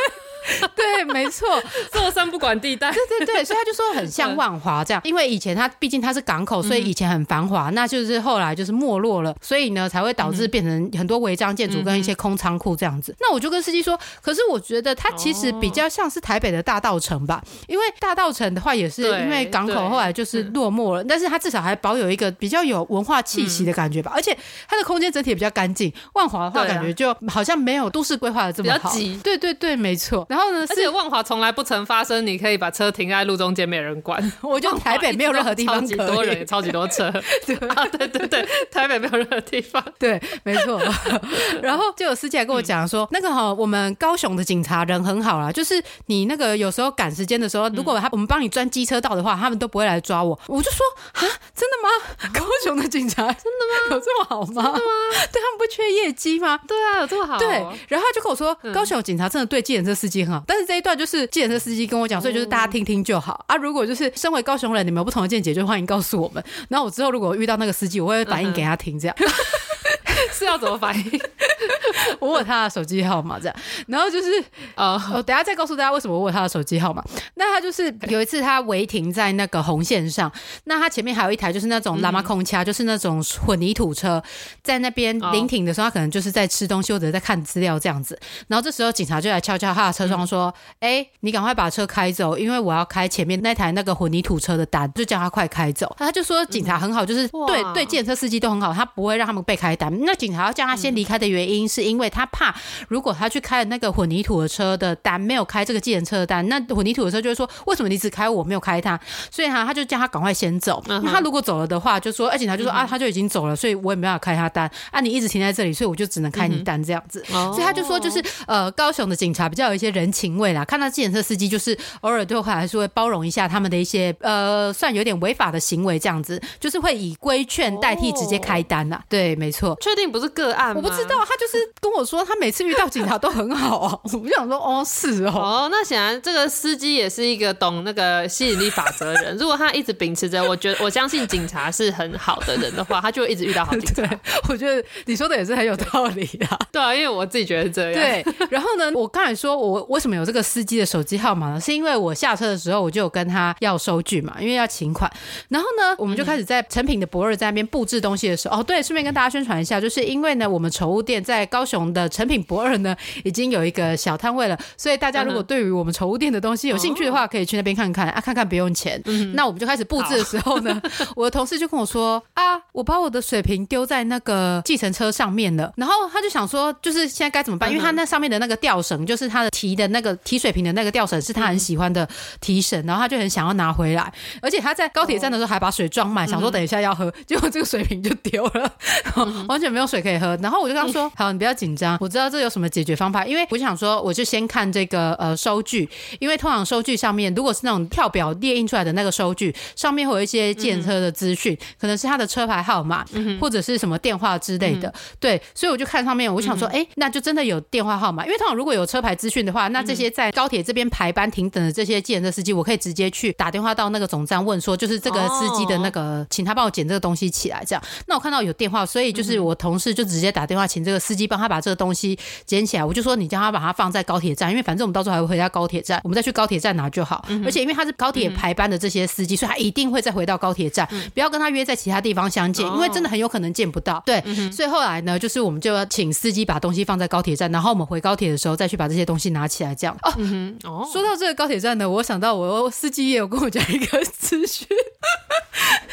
对，没错，坐山不管地带。对对对，所以他就说很像万华这样，因为以前它毕竟它是港口，所以以前很繁华，嗯、那就是后来就是没落了，所以呢才会导致变成很多违章建筑跟一些空仓库这样子。嗯、那我就跟司机说，可是我觉得它其实比较像是台北的大稻城吧，因为大稻城的话也是因为港口后来就是落寞了，但是它至少还保有一个比较有文化气息的感觉吧，而且它的空间整体也比较干净。万华的话感觉就好像没有都市规划的这么好，对对对，没错。然后呢？而且万华从来不曾发生，你可以把车停在路中间，没人管。我觉得台北没有任何地方超级多人，超级多车。对 啊，对对对，台北没有任何地方。对，没错。然后就有司机来跟我讲说，嗯、那个哈，我们高雄的警察人很好啦，就是你那个有时候赶时间的时候，如果他我们帮你钻机车道的话，他们都不会来抓我。我就说啊，真的吗？高雄的警察真的吗？有这么好吗？真的吗？对他们不缺业绩吗？对啊，有这么好。对。然后他就跟我说，高雄警察真的对计程车司机很好，但是。这一段就是计程车司机跟我讲，所以就是大家听听就好啊。如果就是身为高雄人，你们有不同的见解，就欢迎告诉我们。然后我之后如果遇到那个司机，我会反映给他听，这样。嗯 是要怎么反应？我问他的手机号码，这样，然后就是呃，我等下再告诉大家为什么我问他的手机号码。那他就是 有一次他违停在那个红线上，那他前面还有一台就是那种拉马空掐，就是那种混凝土车，在那边临停的时候，他可能就是在吃东西或者在看资料这样子。然后这时候警察就来敲敲他的车窗说：“哎、嗯欸，你赶快把车开走，因为我要开前面那台那个混凝土车的单，就叫他快开走。”他就说警察很好，就是对对，计程车司机都很好，他不会让他们被开单。那警察要叫他先离开的原因，是因为他怕，如果他去开那个混凝土的车的单，没有开这个计程车的单，那混凝土的车就会说，为什么你只开我没有开他？所以他他就叫他赶快先走。那他如果走了的话，就说，而警察就说啊，他就已经走了，所以我也没办法开他单啊，你一直停在这里，所以我就只能开你单这样子。所以他就说，就是呃，高雄的警察比较有一些人情味啦，看到计程车司机就是偶尔对话还是会包容一下他们的一些呃，算有点违法的行为这样子，就是会以规劝代替直接开单呐。对，没错，确定不是个案吗？我不知道，他就是跟我说，他每次遇到警察都很好啊。我就想说，哦，是哦。哦，那显然这个司机也是一个懂那个吸引力法则的人。如果他一直秉持着，我觉得 我相信警察是很好的人的话，他就会一直遇到好警察。我觉得你说的也是很有道理啊。对啊，因为我自己觉得是这样。对。然后呢，我刚才说我为什么有这个司机的手机号码呢？是因为我下车的时候我就有跟他要收据嘛，因为要请款。然后呢，我们就开始在成品的博二在那边布置东西的时候，哦，对，顺便跟大家宣传一下，就是因为呢，我们宠物店在高雄的成品博二呢，已经有一个小摊位了，所以大家如果对于我们宠物店的东西有兴趣的话，可以去那边看看啊，看看不用钱。嗯、那我们就开始布置的时候呢，我的同事就跟我说啊，我把我的水瓶丢在那个计程车上面了，然后他就想说，就是现在该怎么办？因为他那上面的那个吊绳，就是他的提的那个提水瓶的那个吊绳，是他很喜欢的提绳，然后他就很想要拿回来，而且他在高铁站的时候还把水装满，想说等一下要喝，结果这个水瓶就丢了，完全没有水可以喝。然后我就跟他说，好，你不要紧张，我知道这有什么解决方法，因为我想说，我就先看这个呃收据，因为通常收据上面如果是那种跳表列印出来的那个收据，上面会有一些建车的资讯，可能是他的车牌号码，或者是什么电话之类的，对，所以我就看上面，我想说，哎，那就真的有电话号码，因为通常如果有车牌资讯的话，那这些在高铁这边排班停等的这些建车司机，我可以直接去打电话到那个总站问说，就是这个司机的那个，请他帮我捡这个东西起来，这样。那我看到有电话，所以就是我同事就直接打电话请这个司机帮他把这个东西捡起来。我就说，你叫他把它放在高铁站，因为反正我们到时候还会回到高铁站，我们再去高铁站拿就好。而且因为他是高铁排班的这些司机，所以他一定会再回到高铁站，不要跟他约在其他地方相见，因为真的很有可能见不到。对，所以后来呢，就是我们就要请司机把东西放在高铁站，然后我们回高铁的时候再去把这些东西拿起来，这样。哦，说到这个高铁站呢，我想到我司机也有跟我讲一个资讯。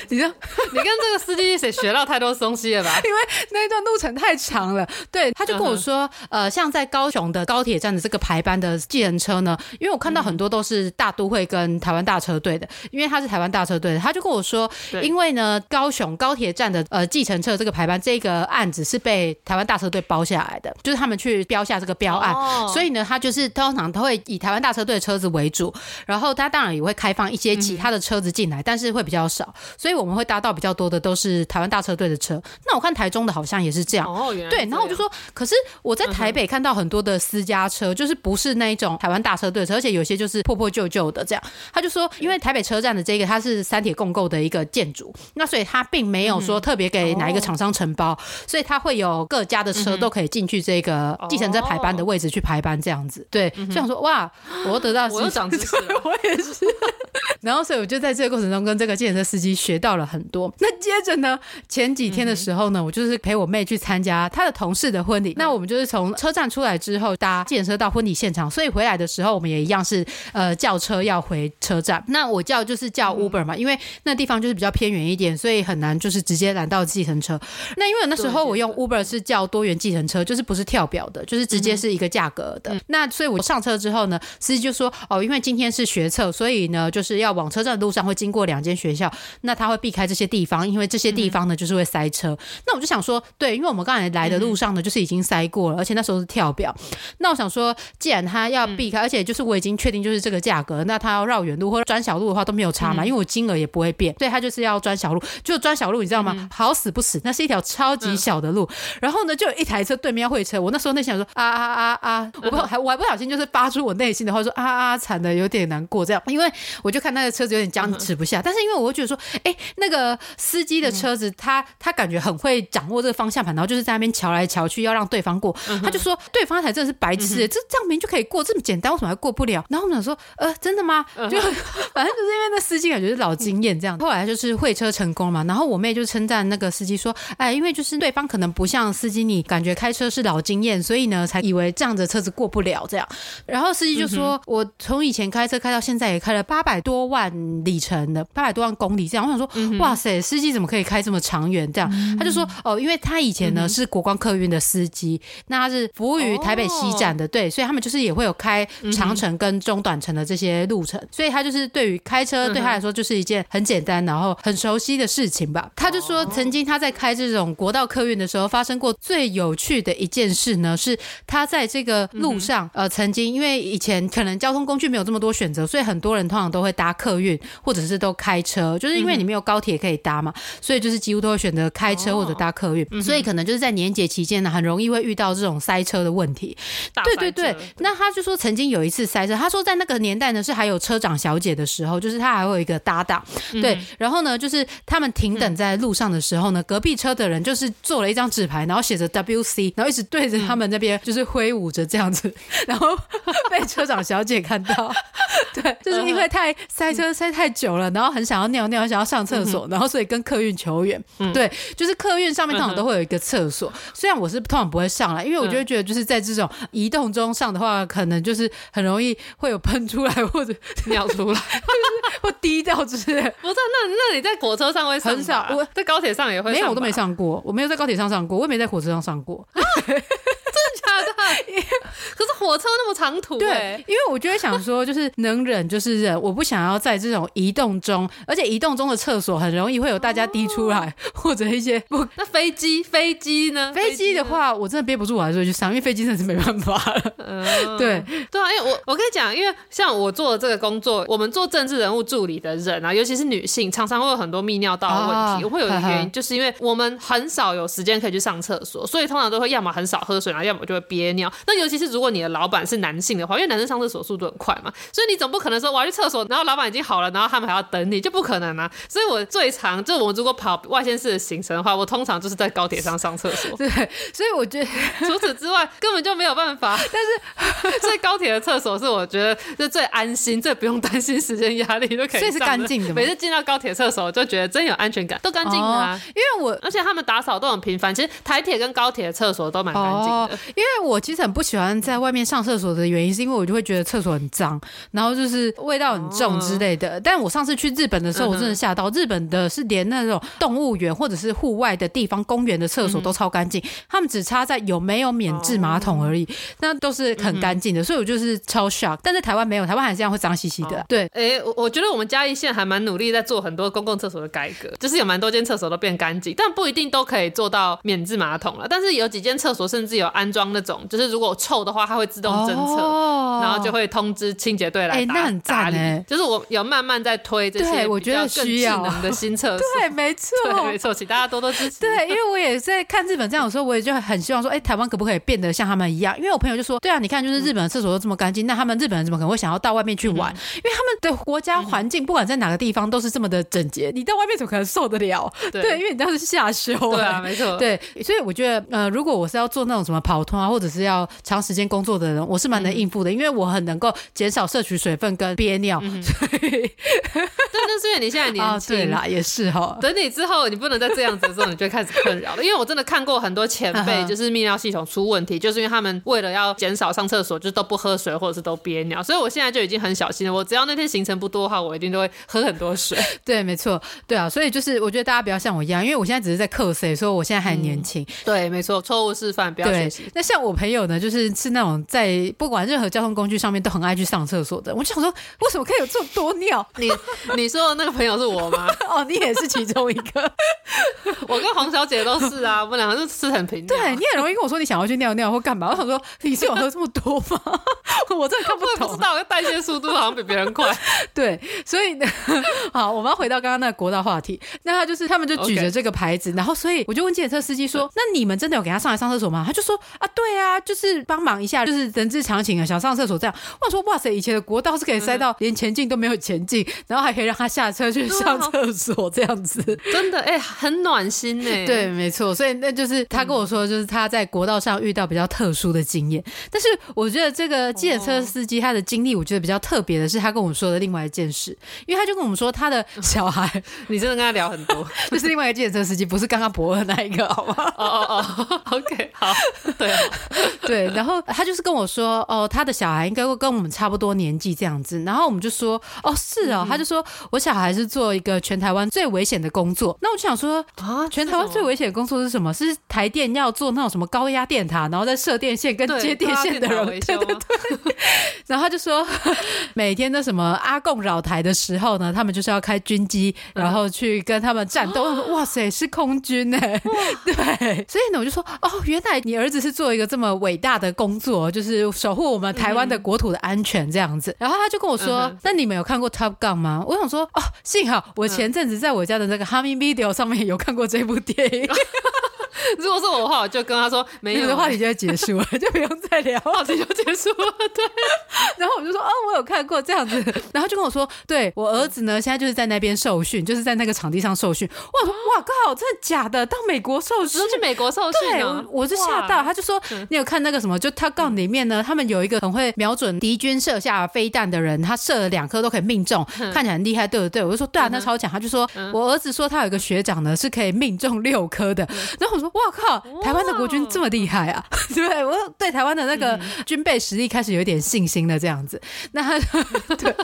你说 你跟这个司机谁学到太多东西了吧？因为那一段路程太长了。对，他就跟我说，呃，像在高雄的高铁站的这个排班的计程车呢，因为我看到很多都是大都会跟台湾大车队的，因为他是台湾大车队的，他就跟我说，因为呢，高雄高铁站的呃计程车这个排班这个案子是被台湾大车队包下来的，就是他们去标下这个标案，所以呢，他就是通常都会以台湾大车队的车子为主，然后他当然也会开放一些其他的车子进来，但是会比较少，所以我们会搭到比较多的都是台湾大车队的车。那我看台中的好像也是这样，哦，原来对，然后我就说，可是我在台北看到很多的私家车，就是不是那一种台湾大车队车，而且有些就是破破旧旧的这样。他就说，因为台北车站的这个它是三铁共构的一个建筑，那所以它并没有说特别给哪一个厂商承包，所以它会有各家的车都可以进去这个计程车排班的位置去排班这样子。对，就想说哇，我又得到我又长知识了，我也是。然后所以我就在这个过程中跟这个计程车司机学到了很多。那接着呢，前几天的时候呢，我就是陪我妹去参加她的同事的婚礼。那我们就是从车站出来之后搭计程车到婚礼现场，所以回来的时候我们也一样是呃叫车要回车站。那我叫就是叫 Uber 嘛，因为那地方就是比较偏远一点，所以很难就是直接拦到计程车。那因为那时候我用 Uber 是叫多元计程车，就是不是跳表的，就是直接是一个价格的。那所以我上车之后呢，司机就说哦，因为今天是学测，所以呢就是。要往车站的路上会经过两间学校，那他会避开这些地方，因为这些地方呢就是会塞车。那我就想说，对，因为我们刚才来的路上呢就是已经塞过了，而且那时候是跳表。那我想说，既然他要避开，而且就是我已经确定就是这个价格，那他要绕远路或者转小路的话都没有差嘛，因为我金额也不会变，对，他就是要转小路，就转小路，你知道吗？好死不死，那是一条超级小的路，然后呢就有一台车对面要会车，我那时候内心想说啊啊啊啊，我不还我还不小心就是发出我内心的话说啊啊惨的有点难过这样，因为我就看那个车子有点僵持不下，但是因为我会觉得说，哎，那个司机的车子他他感觉很会掌握这个方向盘，然后就是在那边瞧来瞧去要让对方过，他就说对方才真的是白痴，这这样明明就可以过，这么简单为什么还过不了？然后我们想说，呃，真的吗？就 反正就是因为那司机感觉是老经验这样，后来就是会车成功嘛，然后我妹就称赞那个司机说，哎，因为就是对方可能不像司机你感觉开车是老经验，所以呢才以为这样的车子过不了这样，然后司机就说，我从以前开车开到现在也开了八百多万里程的，八百多万公里这样。我想说，嗯、哇塞，司机怎么可以开这么长远？这样，嗯、他就说，哦，因为他以前呢、嗯、是国光客运的司机，那他是服务于台北西站的，哦、对，所以他们就是也会有开长程跟中短程的这些路程，嗯、所以他就是对于开车对他来说就是一件很简单，然后很熟悉的事情吧。他就说，曾经他在开这种国道客运的时候，发生过最有趣的一件事呢，是他在这个路上，嗯、呃，曾经因为以前可能交通工具没有这么多选择，所以很多人通常都会搭客运，或者是都开车，就是因为你没有高铁可以搭嘛，所以就是几乎都会选择开车或者搭客运，哦、所以可能就是在年节期间呢，很容易会遇到这种塞车的问题。对对对，那他就说曾经有一次塞车，他说在那个年代呢是还有车长小姐的时候，就是他还会有一个搭档，对，然后呢就是他们停等在路上的时候呢，隔壁车的人就是做了一张纸牌，然后写着 WC，然后一直对着他们那边就是挥舞着这样子，然后被车长小姐看到，对，就是因为太塞车塞太久了，然后很想要尿尿，想要上厕所，然后所以跟客运求援，对，就是客运上面通常都会有一个厕所，虽然我是通常不会上来，因为我就会觉得就是在这种移动中上的话，可能就是很容易会有喷出来或者尿出来，或滴掉之类。不是，那那你在火车上会很少，我在高铁上也会，没有，我都没上过，我没有在高铁上上过，我也没在火车上上过。可是火车那么长途，对，因为我就会想说，就是能忍就是忍，我不想要在这种移动中，而且移动中的厕所很容易会有大家滴出来，或者一些不。那飞机飞机呢？飞机的话，我真的憋不住，我还是会去上，因为飞机真的是没办法了。对对啊，因为我我跟你讲，因为像我做的这个工作，我们做政治人物助理的人啊，尤其是女性，常常会有很多泌尿道的问题。我会有一个原因，就是因为我们很少有时间可以去上厕所，所以通常都会要么很少喝水，要么就会憋尿。那尤其是如果你的老板是男性的话，因为男生上厕所速度很快嘛，所以你总不可能说我要去厕所，然后老板已经好了，然后他们还要等你，就不可能啊。所以我最常就我们如果跑外县市的行程的话，我通常就是在高铁上上厕所。对，所以我觉得除此之外根本就没有办法。但是，所以高铁的厕所是我觉得是最安心、最不用担心时间压力都可以。所以是干净的。每次进到高铁厕所，就觉得真有安全感，都干净的啊。因为我而且他们打扫都很频繁，其实台铁跟高铁的厕所都蛮干净的。因为我其实很不喜欢在外面上厕所的原因，是因为我就会觉得厕所很脏，然后就是味道很重之类的。但我上次去日本的时候，我真的吓到，日本的是连那种动物园或者是户外的地方公园的厕所都超干净，他们只差在有没有免治马桶而已，那都是很干净的。所以我就是超 shock。但是台湾没有，台湾还是这样会脏兮兮的。对，哎，我我觉得我们嘉义县还蛮努力在做很多公共厕所的改革，就是有蛮多间厕所都变干净，但不一定都可以做到免治马桶了。但是有几间厕所甚至有安装那种，就是如果臭的话，它会自动侦测，哦、然后就会通知清洁队来那很赞欸、就是我有慢慢在推这些，我觉得更智能的新厕所。对，没错，对，没错，请大家多多支持。对，因为我也在看日本这样的时候，我也就很希望说，哎、欸，台湾可不可以变得像他们一样？因为我朋友就说，对啊，你看，就是日本的厕所都这么干净，那他们日本人怎么可能会想要到外面去玩？嗯、因为他们的国家环境，不管在哪个地方都是这么的整洁，你到外面怎么可能受得了？对，对，因为你当时下修、欸。对啊，没错。对，所以我觉得，呃，如果我是要做那种什么跑通啊，或者是要长时间工作的人，我是蛮能应付的，因为我很能够减少摄取水分跟憋尿，嗯、所以，但那是因为你现在年轻、哦，对啦，也是哈。等你之后，你不能再这样子的时候，你就开始困扰了。因为我真的看过很多前辈，就是泌尿系统出问题，就是因为他们为了要减少上厕所，就都不喝水或者是都憋尿。所以我现在就已经很小心了。我只要那天行程不多的话，我一定都会喝很多水。对，没错，对啊。所以就是我觉得大家不要像我一样，因为我现在只是在克谁，所以我现在还年轻、嗯。对，没错，错误示范，不要学习。那像我朋友呢，就是是那种在不管任何交通。工具上面都很爱去上厕所的。我就想说，为什么可以有这么多尿？你你说的那个朋友是我吗？哦，你也是其中一个。我跟黄小姐都是啊，我们两个是吃很频。对，你很容易跟我说你想要去尿尿或干嘛。我想说，你是有喝这么多吗？我真的看不懂。我不知道，我代谢速度好像比别人快。对，所以呢，好，我们要回到刚刚那个国道话题。那他就是他们就举着这个牌子.然后所以我就问计程车司机说：“那你们真的有给他上来上厕所吗？”他就说：“啊，对啊，就是帮忙一下，就是人之常情啊，想上厕所这样。”我说：“哇塞，以前的国道是可以塞到连前进都没有前进，然后还可以让他下车去上厕所这样子，真的哎、欸，很暖心哎。”对，没错，所以那就是他跟我说，就是他在国道上遇到比较特殊的经验。但是我觉得这个计程车司机他的经历，我觉得比较特别的是，他跟我们说的另外一件事，因为他就跟我们说他的小孩，你真的跟他聊很多，就是另外一个计程车司机，不是刚刚博尔那一个，好吗？哦哦哦，OK，好，对 对，然后他就是跟我说，哦，他的小孩应该会跟我们差不多年纪这样子，然后我们就说，哦，是哦，他就说我小孩是做一个全台湾最危险的工作，那我就想说啊，全台湾最危险的工作是什么？是台电要做那种什么高压电塔，然后再设电线跟接电线的人，对对对。然后他就说，每天的什么阿贡扰台的时候呢，他们就是要开军机，然后去跟他们战斗。哇塞，是空军哎，对。所以呢，我就说哦，原来你儿子是做一个这么伟大的工作，就是守护我们台湾的国土的安全这样子。然后他就跟我说，那你们有看过 Top Gun 吗？我想说哦，幸好我前阵子在我家的那个 Humming Video 上面有看过这部电影。如果是我的话，我就跟他说，没有的话题就要结束了，就不用再聊，话题就结束了。对，然后我就说，哦，我有看过这样子，然后就跟我说，对我儿子呢，现在就是在那边受训，就是在那个场地上受训。我说，哇靠，真的假的？到美国受训？去美国受训？对，我就吓到。他就说，你有看那个什么？就他杠里面呢，他们有一个很会瞄准敌军射下飞弹的人，他射了两颗都可以命中，看起来很厉害，对不对？我就说，对啊，那超强。他就说我儿子说他有一个学长呢，是可以命中六颗的。然后我说，哇靠！台湾的国军这么厉害啊！对，我对台湾的那个军备实力开始有点信心了。这样子，那他 对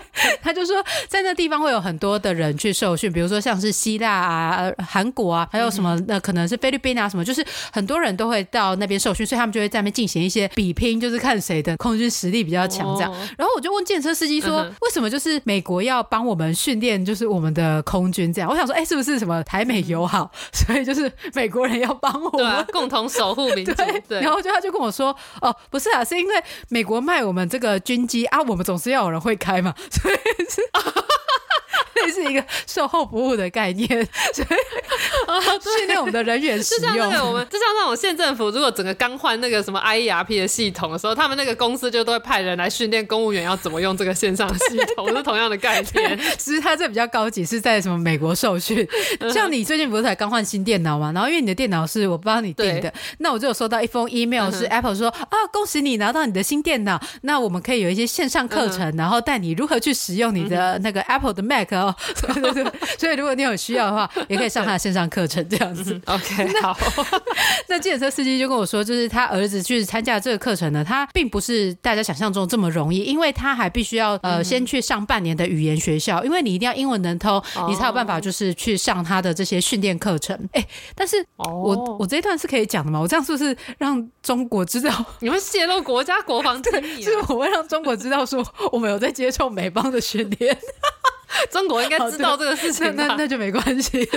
他就说，在那地方会有很多的人去受训，比如说像是希腊啊、韩国啊，还有什么那可能是菲律宾啊什么，就是很多人都会到那边受训，所以他们就会在那边进行一些比拼，就是看谁的空军实力比较强这样。然后我就问建车司机说，为什么就是美国要帮我们训练，就是我们的空军这样？我想说，哎，是不是什么台美友好，所以就是美国人要帮我们？对，共同守护民族。对，然后就他就跟我说：“哦，不是啊，是因为美国卖我们这个军机啊，我们总是要有人会开嘛，所以是。”这是一个售后服务的概念，所以 训练我们的人员使用。就像那个我们，就像那种县政府，如果整个刚换那个什么 IERP 的系统的时候，他们那个公司就都会派人来训练公务员要怎么用这个线上系统，是同样的概念。其实它这比较高级，是在什么美国受训。像你最近不是才刚换新电脑吗？然后因为你的电脑是我帮你订的，那我就有收到一封 email，是 Apple 说啊，恭喜你拿到你的新电脑，那我们可以有一些线上课程，然后带你如何去使用你的那个 Apple 的 Mac 哦。对对对，所以如果你有需要的话，也可以上他的线上课程这样子。OK，好。那计程车司机就跟我说，就是他儿子去参加这个课程呢，他并不是大家想象中这么容易，因为他还必须要呃先去上半年的语言学校，因为你一定要英文能通，你才有办法就是去上他的这些训练课程。哎、欸，但是我我这一段是可以讲的吗？我这样是不是让中国知道？你会泄露国家国防机密？是我会让中国知道说我们有在接受美邦的训练。中国应该知道这个事情，那那就没关系。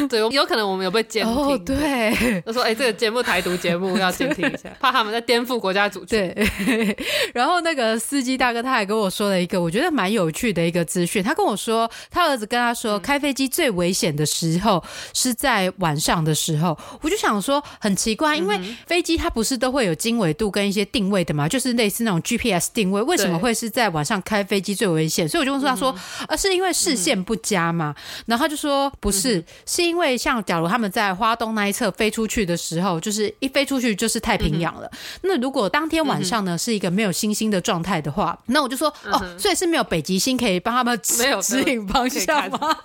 对，有可能我们有被监听。哦，对，他说：“哎、欸，这个节目台独节目 要监听一下，怕他们在颠覆国家主权。”对。然后那个司机大哥他还跟我说了一个我觉得蛮有趣的一个资讯，他跟我说他儿子跟他说，开飞机最危险的时候是在晚上的时候。我就想说很奇怪，因为飞机它不是都会有经纬度跟一些定位的嘛，就是类似那种 GPS 定位，为什么会是在晚上开飞机最危险？所以我就问他说：“啊，是因为视线不佳吗？”然后他就说：“不是，是。”因为像假如他们在花东那一侧飞出去的时候，就是一飞出去就是太平洋了。嗯、那如果当天晚上呢、嗯、是一个没有星星的状态的话，那我就说、嗯、哦，所以是没有北极星可以帮他们指指引方向吗？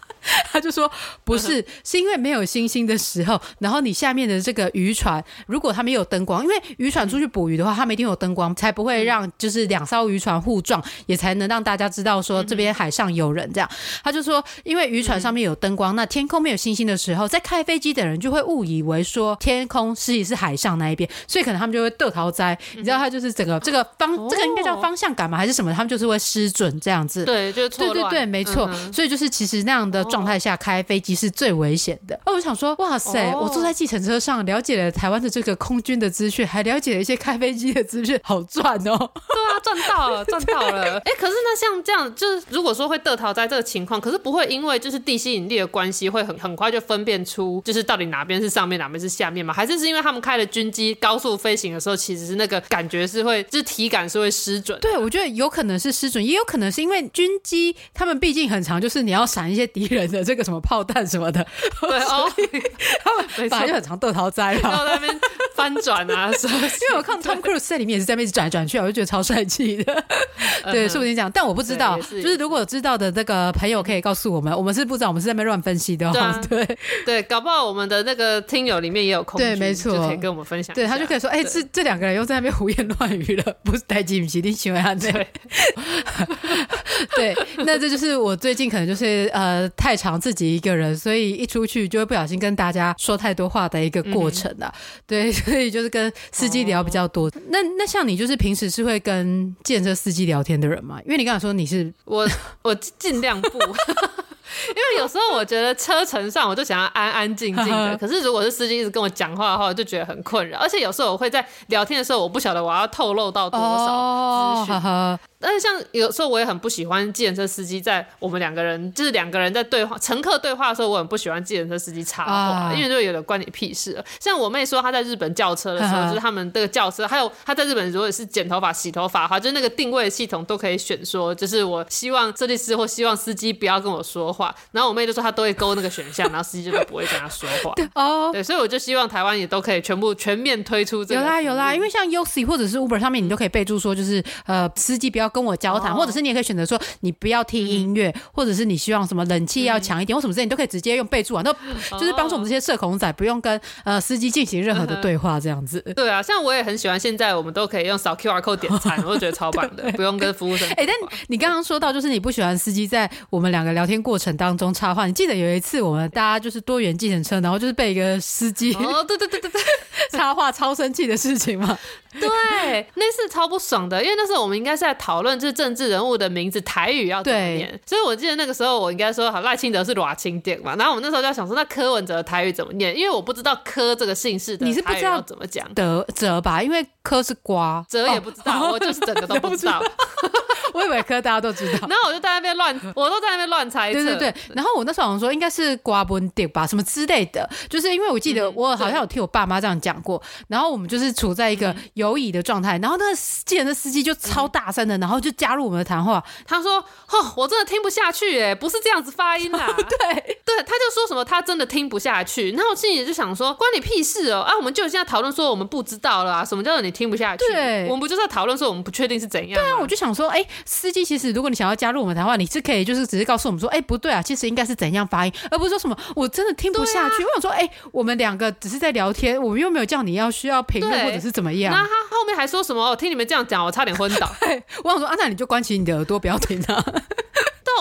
他就说不是，是因为没有星星的时候，然后你下面的这个渔船，如果他们有灯光，因为渔船出去捕鱼的话，他们一定有灯光，才不会让就是两艘渔船互撞，也才能让大家知道说这边海上有人这样。他就说，因为渔船上面有灯光，那天空没有星星的时候，在开飞机的人就会误以为说天空实际是海上那一边，所以可能他们就会得逃灾。你知道他就是整个这个方，这个应该叫方向感吗？还是什么？他们就是会失准这样子。对，就是错乱。对对对，没错。所以就是其实那样的。状态下开飞机是最危险的。哦，我想说，哇塞，我坐在计程车上，了解了台湾的这个空军的资讯，还了解了一些开飞机的资讯，好赚哦！对啊，赚到了，赚到了。哎，可是那像这样，就是如果说会得逃灾这个情况，可是不会因为就是地心引力的关系，会很很快就分辨出就是到底哪边是上面，哪边是下面吗？还是是因为他们开了军机高速飞行的时候，其实是那个感觉是会，就是体感是会失准？对，我觉得有可能是失准，也有可能是因为军机他们毕竟很长，就是你要闪一些敌人。的这个什么炮弹什么的，对哦，他们本来就很常得逃灾嘛，然后那边翻转啊 什么。因为我看 Tom Cruise 在里面也是在那边转来转去，我就觉得超帅气的。对，是不是你讲？但我不知道，就是如果知道的那个朋友可以告诉我们，我们是不知道，我们是在那边乱分析的。对 对，搞不好我们的那个听友里面也有空，对，没错，就可以跟我们分享。对他就可以说，哎，这这两个人又在那边胡言乱语了，不是太紧急，你喜欢他对？对，那这就是我最近可能就是呃太。太常自己一个人，所以一出去就会不小心跟大家说太多话的一个过程啊。嗯、对，所以就是跟司机聊比较多。哦、那那像你，就是平时是会跟计程车司机聊天的人吗？因为你刚才说你是我，我尽量不。因为有时候我觉得车程上我就想要安安静静的，可是如果是司机一直跟我讲话的话，我就觉得很困扰。而且有时候我会在聊天的时候，我不晓得我要透露到多少资讯。哦但是像有时候我也很不喜欢计程车司机在我们两个人就是两个人在对话乘客对话的时候，我很不喜欢计程车司机插话，啊、因为就有点关你屁事了。像我妹说她在日本叫车的时候，啊、就是他们这个叫车，还有她在日本如果是剪头发、洗头发的话，就是那个定位系统都可以选说，就是我希望设计师或希望司机不要跟我说话。然后我妹就说她都会勾那个选项，然后司机就都不会跟她说话。对 哦，对，所以我就希望台湾也都可以全部全面推出这个。有啦有啦，因为像 Yosi 或者是 Uber 上面，你都可以备注说，就是呃司机不要跟我交谈，哦、或者是你也可以选择说你不要听音乐，嗯、或者是你希望什么冷气要强一点，嗯、或什么之类，你都可以直接用备注啊，都就是帮助我们这些社恐仔不用跟呃司机进行任何的对话这样子。对啊，像我也很喜欢现在我们都可以用扫 QR code 点餐，我就觉得超棒的，不用跟服务生。哎、欸，但你刚刚说到就是你不喜欢司机在我们两个聊天过程当中插话，你记得有一次我们大家就是多元计程车，然后就是被一个司机哦，对对对对对，插话超生气的事情吗？对，那次超不爽的，因为那时候我们应该是在讨论就是政治人物的名字台语要怎么念，对所以我记得那个时候我应该说好赖清德是偌清点嘛，然后我们那时候就在想说那柯文哲的台语怎么念，因为我不知道柯这个姓氏你是不知道怎么讲德哲吧，因为柯是瓜，哲也不知道，哦、我就是整个都不知道。我以为科大家都知道，然后我就在那边乱，我都在那边乱猜测。对对对，然后我那时候好像说应该是瓜本迪吧，什么之类的，就是因为我记得我好像有听我爸妈这样讲过。嗯、然后我们就是处在一个游移的状态，然后那个计程车司机就超大声的，然后就加入我们的谈话。他说：“哦，我真的听不下去，哎，不是这样子发音啊。”对 对，他就说什么他真的听不下去。然后我心里就想说，关你屁事哦！啊，我们就现在讨论说我们不知道了啊，什么叫做你听不下去？对，我们不就是在讨论说我们不确定是怎样？对啊，我就想说，哎。司机其实，如果你想要加入我们谈话，你是可以就是只是告诉我们说，哎，不对啊，其实应该是怎样发音，而不是说什么我真的听不下去。啊、我想说，哎，我们两个只是在聊天，我们又没有叫你要需要评论或者是怎么样。那他后面还说什么？我听你们这样讲，我差点昏倒。我我说，啊，那你就关起你的耳朵，不要听他。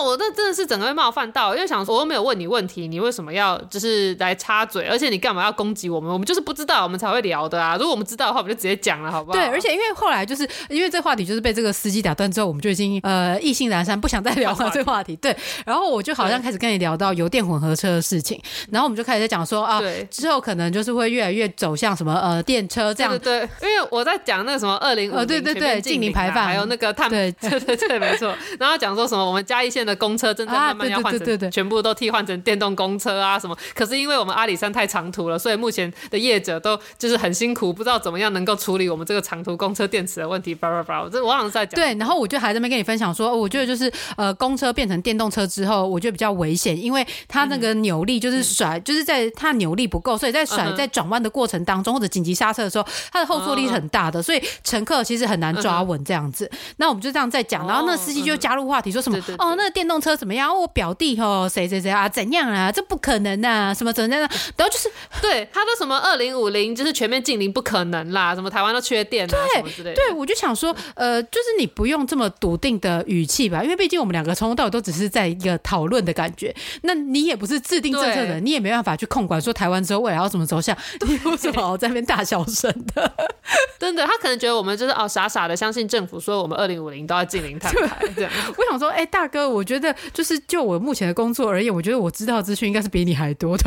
我那真的是整个被冒犯到，因为想说我又没有问你问题，你为什么要就是来插嘴？而且你干嘛要攻击我们？我们就是不知道，我们才会聊的啊！如果我们知道的话，我们就直接讲了，好不好？对，而且因为后来就是因为这话题就是被这个司机打断之后，我们就已经呃意兴阑珊，不想再聊了这个话题。对，然后我就好像开始跟你聊到油电混合车的事情，然后我们就开始在讲说啊，对，之后可能就是会越来越走向什么呃电车这样。对，因为我在讲那个什么二零五零对对对净零排放，还有那个碳 对对对对没错，然后讲说什么我们嘉义县的公车正在。慢慢要换成，全部都替换成电动公车啊什么？可是因为我们阿里山太长途了，所以目前的业者都就是很辛苦，不知道怎么样能够处理我们这个长途公车电池的问题。叭叭叭，这我好像在讲。对，然后我就还在那边跟你分享说，我觉得就是呃，公车变成电动车之后，我觉得比较危险，因为它那个扭力就是甩，嗯、就是在它扭力不够，所以在甩在转弯的过程当中，或者紧急刹车的时候，它的后坐力是很大的，所以乘客其实很难抓稳这样子。那我们就这样在讲，然后那司机就加入话题说什么？哦，那电动车怎么样？我表弟哦，谁谁谁啊，怎样啊？这不可能啊，什么怎样？然后就是对他都什么二零五零就是全面禁零不可能啦，什么台湾都缺电啊，对什么之类的。对，我就想说，呃，就是你不用这么笃定的语气吧，因为毕竟我们两个从头到尾都只是在一个讨论的感觉。那你也不是制定政策的人，你也没办法去控管说台湾之后未来要怎么走向。你为什么要在那边大小声的？真的，他可能觉得我们就是哦傻傻的相信政府说我们二零五零都要禁零碳排 这样。我想说，哎、欸，大哥，我觉得就是就我目前的工作而言，我觉得我知道资讯应该是比你还多的。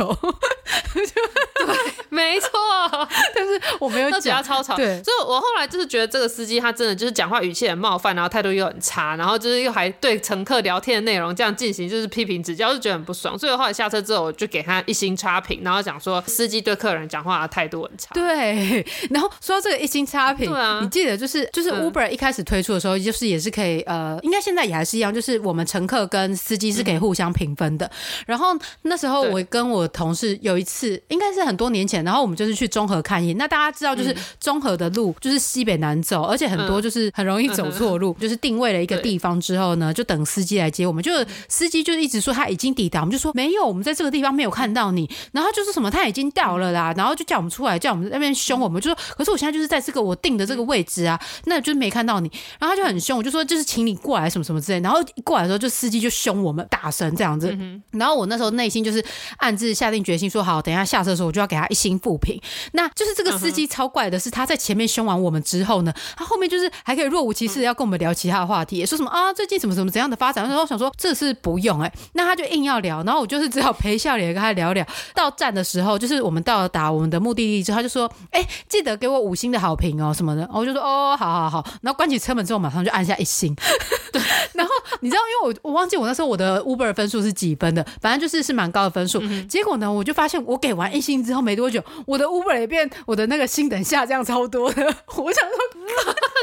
对，没错，但是我没有讲，他超吵。对，所以我后来就是觉得这个司机他真的就是讲话语气很冒犯，然后态度又很差，然后就是又还对乘客聊天的内容这样进行就是批评指教，就觉得很不爽。所以我后来下车之后，我就给他一星差评，然后讲说司机对客人讲话的态度很差。对，然后说到这个一星差评，对啊，你记得就是就是 Uber 一开始推出的时候，就是也是可以呃，应该现在也还是一样，就是我们乘客跟司机是可以互相评分的。嗯、然后那时候我跟我同事有一次，应该是很多年前，然后我们就是去中和看印。那大家知道，就是中和的路就是西北难走，而且很多就是很容易走错路。就是定位了一个地方之后呢，就等司机来接我们。就是司机就一直说他已经抵达，我们就说没有，我们在这个地方没有看到你。然后就是什么他已经到了啦，然后就叫我们出来，叫我们在那边凶我们，就说可是我现在就是在这个我定的这个位置啊，那就是没看到你。然后他就很凶，我就说就是请你过来什么什么之类。然后一过来的时候，就司机就凶我们，大声这样子。然后我那时候内心就是暗自下定决心说好，等一下下车的时候我就要给他一星负评。那就是这个司机超怪的是，他在前面凶完我们之后呢，他后面就是还可以若无其事的要跟我们聊其他的话题，也说什么啊最近怎么怎么怎样的发展。然后我想说这是不用哎、欸，那他就硬要聊，然后我就是只好陪笑脸跟他聊聊。到站的时候，就是我们到达我们的目的地之后，他就说哎、欸、记得给我五星的好评哦什么的。我就说哦好好好，然后关起车门之后马上就按下一星。你知道因为我我忘记我那时候我的 Uber 分数是几分的，反正就是是蛮高的分数。嗯、结果呢，我就发现我给完一星之后没多久，我的 Uber 也变我的那个星等下降超多的。我想说，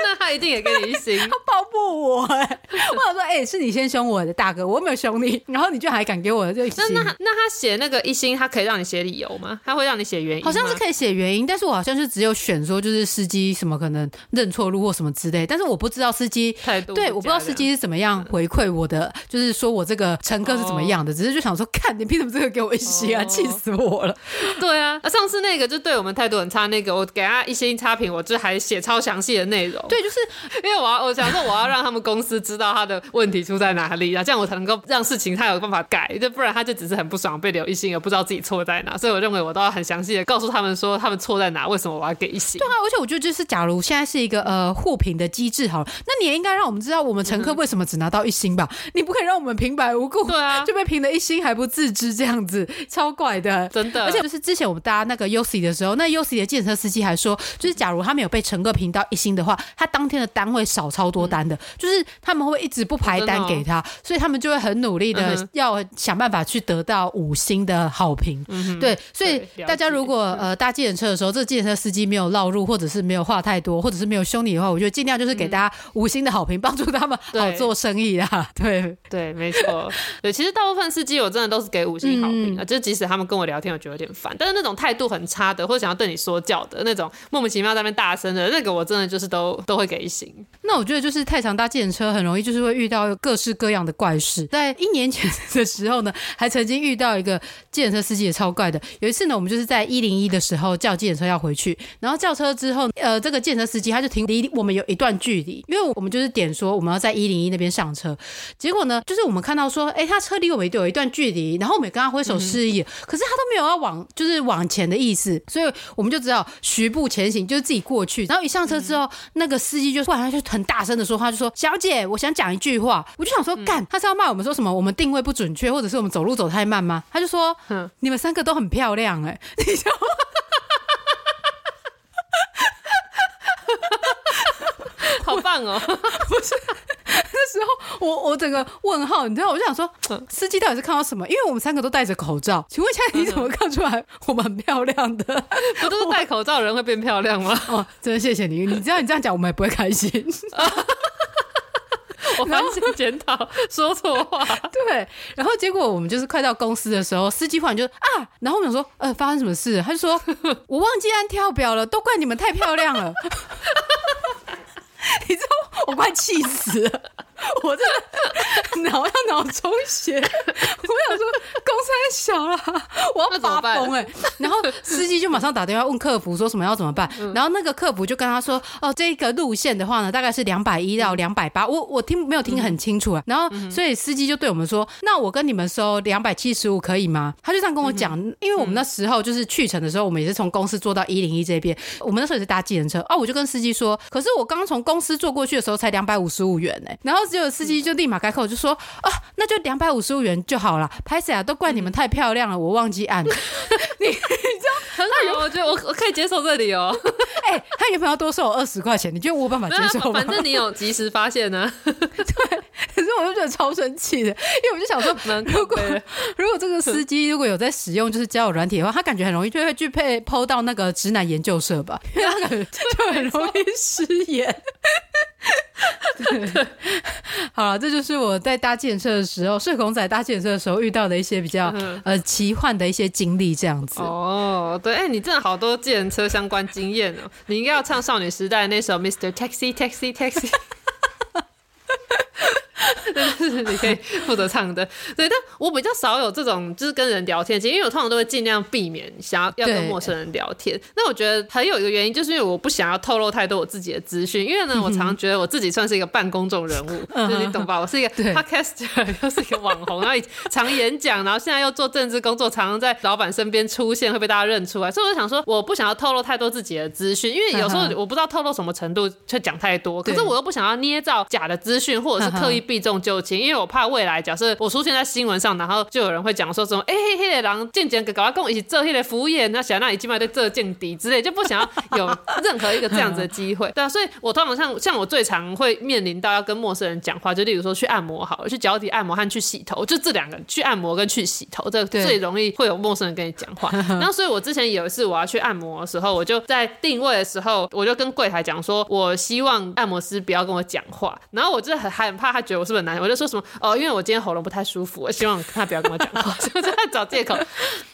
那 他一定也跟你一心，他报复我哎、欸！我想说，哎、欸，是你先凶我的大哥，我又没有凶你，然后你就还敢给我这一星？那那那他写那个一心，他可以让你写理由吗？他会让你写原因？好像是可以写原因，但是我好像是只有选说就是司机什么可能认错路或什么之类，但是我不知道司机态度，对，我不知道司机是怎么样回馈我的，就是说我这个乘客是怎么样的，哦、只是就想说，看你凭什么这个给我一心啊，气、哦、死我了！对啊，上次那个就对我们态度很差，那个我给他一星差评，我就还写超详细的内容。对，就是因为我要我想说我要让他们公司知道他的问题出在哪里啊，这样我才能够让事情他有办法改，就不然他就只是很不爽被留一星，而不知道自己错在哪。所以我认为我都要很详细的告诉他们说他们错在哪，为什么我要给一星。对啊，而且我觉得就是假如现在是一个呃互评的机制好了，那你也应该让我们知道我们乘客为什么只拿到一星吧？嗯、你不可以让我们平白无故对啊 就被评了一星还不自知这样子，超怪的，真的。而且就是之前我们搭那个 Yosi 的时候，那 Yosi 的计程车司机还说，就是假如他没有被乘客评到一星的话，他当天的单会少超多单的，嗯、就是他们会一直不排单给他，所以他们就会很努力的要想办法去得到五星的好评。嗯、对，所以大家如果呃搭计程车的时候，这个计程车司机没有绕路，或者是没有话太多，或者是没有凶你的话，我觉得尽量就是给大家五星的好评，帮助他们好做生意啊。对。对，没错。对，其实大部分司机我真的都是给五星好评啊，嗯、就即使他们跟我聊天，我觉得有点烦，但是那种态度很差的，或者想要对你说教的那种，莫名其妙在那边大声的那个，我真的就就是都都会给一星。那我觉得就是太常搭计程车，很容易就是会遇到各式各样的怪事。在一年前的时候呢，还曾经遇到一个计程车司机也超怪的。有一次呢，我们就是在一零一的时候叫计程车要回去，然后叫车之后，呃，这个计程车司机他就停离我们有一段距离，因为我们就是点说我们要在一零一那边上车，结果呢，就是我们看到说，哎，他车离我们有一段距离，然后我们也跟他挥手示意，可是他都没有要往就是往前的意思，所以我们就只好徐步前行，就是自己过去。然后一上车之后，嗯、那个司机就突然就很大声的说话，就说：“小姐，我想讲一句话。”我就想说，干，他是要骂我们说什么？我们定位不准确，或者是我们走路走太慢吗？他就说：“嗯，你们三个都很漂亮。”哎，你知道吗？好棒哦！不是那时候我，我我整个问号，你知道，我就想说，司机到底是看到什么？因为我们三个都戴着口罩，请问一下，你怎么看出来我们很漂亮的？不都是戴口罩的人会变漂亮吗？哦，真的谢谢你，你知道你这样讲，我们也不会开心。我反省检讨，说错话。对，然后结果我们就是快到公司的时候，司机忽然就啊，然后我们说，呃，发生什么事？他就说，我忘记按跳表了，都怪你们太漂亮了。你知道我快气死了！我真的脑要脑充血，我想说公司太小了，我要发疯哎、欸！然后司机就马上打电话问客服说什么要怎么办，然后那个客服就跟他说哦，这个路线的话呢，大概是两百一到两百八，我我听没有听很清楚啊。然后所以司机就对我们说，那我跟你们收两百七十五可以吗？他就这样跟我讲，因为我们那时候就是去程的时候，我们也是从公司坐到一零一这边，我们那时候也是搭计程车哦，我就跟司机说，可是我刚从公司坐过去的时候才两百五十五元哎、欸，然后只有司机就立马改口就说啊，那就两百五十五元就好了，拍谁啊，都怪你们太漂亮了，我忘记按。你你知道很好，我觉得我我可以接受这里哦。哎、欸，他原本要多收我二十块钱，你觉得我有办法接受吗？反正你有及时发现呢、啊。对，可是我就觉得超生气的，因为我就想说，如果如果这个司机如果有在使用就是交友软体的话，他感觉很容易就会去配 PO 到那个直男研究社吧，因为他感觉就很容易失言。对，好了，这就是我在搭计程车的时候，社恐仔搭计程车的时候遇到的一些比较呃奇幻的一些经历，这样子。哦，对，哎、欸，你真的好多计程车相关经验哦，你应该要唱少女时代那首《Mr. Taxi Taxi Taxi》。就是你可以负责唱的，对，但我比较少有这种就是跟人聊天，其实因为我通常都会尽量避免想要要跟陌生人聊天。那我觉得还有一个原因，就是因为我不想要透露太多我自己的资讯，因为呢，我常常觉得我自己算是一个半公众人物，就是你懂吧？我是一个 podcaster，又是一个网红，然后常演讲，然后现在又做政治工作，常常在老板身边出现，会被大家认出来。所以我就想说，我不想要透露太多自己的资讯，因为有时候我不知道透露什么程度，却讲太多。可是我又不想要捏造假的资讯，或者是刻意避重就轻，因为我怕未来假设我出现在新闻上，然后就有人会讲说什么，哎、欸，黑的狼渐渐搞跟我一起做黑的服务业，那想让你起码在这见底之类，就不想要有任何一个这样子的机会。对啊，所以我通常像像我最常会面临到要跟陌生人讲话，就例如说去按摩好了，去脚底按摩和去洗头，就这两个，去按摩跟去洗头，这最容易会有陌生人跟你讲话。然后所以我之前有一次我要去按摩的时候，我就在定位的时候，我就跟柜台讲说，我希望按摩师不要跟我讲话，然后我就很很怕他觉得我是不是很难，我就说什么哦，因为我今天喉咙不太舒服，我希望他不要跟我讲话，就在找借口。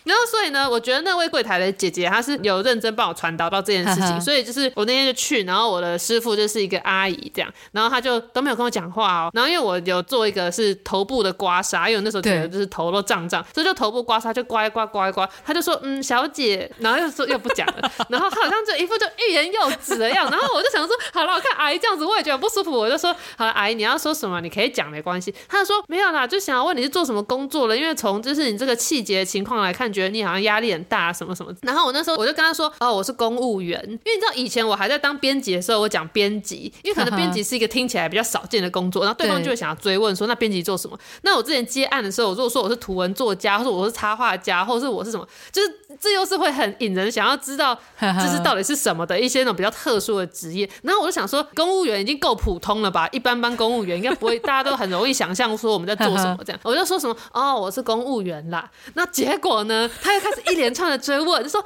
然后所以呢，我觉得那位柜台的姐姐她是有认真帮我传导到这件事情，所以就是我那天就去，然后我的师傅就是一个阿姨这样，然后她就都没有跟我讲话哦。然后因为我有做一个是头部的刮痧，因为那时候觉得就是头都胀胀，所以就头部刮痧就刮一刮刮一刮，她就说嗯小姐，然后又说又不讲了，然后她好像就一副就欲言又止的样子，然后我就想说好了，我看阿姨这样子我也觉得不舒服，我就说好了，阿姨你要说什么你可以讲没关系。他就说没有啦，就想要问你是做什么工作的，因为从就是你这个气节情况来看，觉得你好像压力很大什么什么。然后我那时候我就跟他说，哦，我是公务员，因为你知道以前我还在当编辑的时候，我讲编辑，因为可能编辑是一个听起来比较少见的工作，然后对方就会想要追问说，那编辑做什么？那我之前接案的时候，我如果说我是图文作家，或者我是插画家，或者是我是什么，就是这又是会很引人想要知道，就是到底是什么的一些那种比较特殊的职业。然后我就想说，公务员已经够普通了吧？一般般公务员应该不会，大家都很容易想象说我们在做什么这样。我就说什么哦，我是公务员啦。那结果呢，他又开始一连串的追问，就说哦，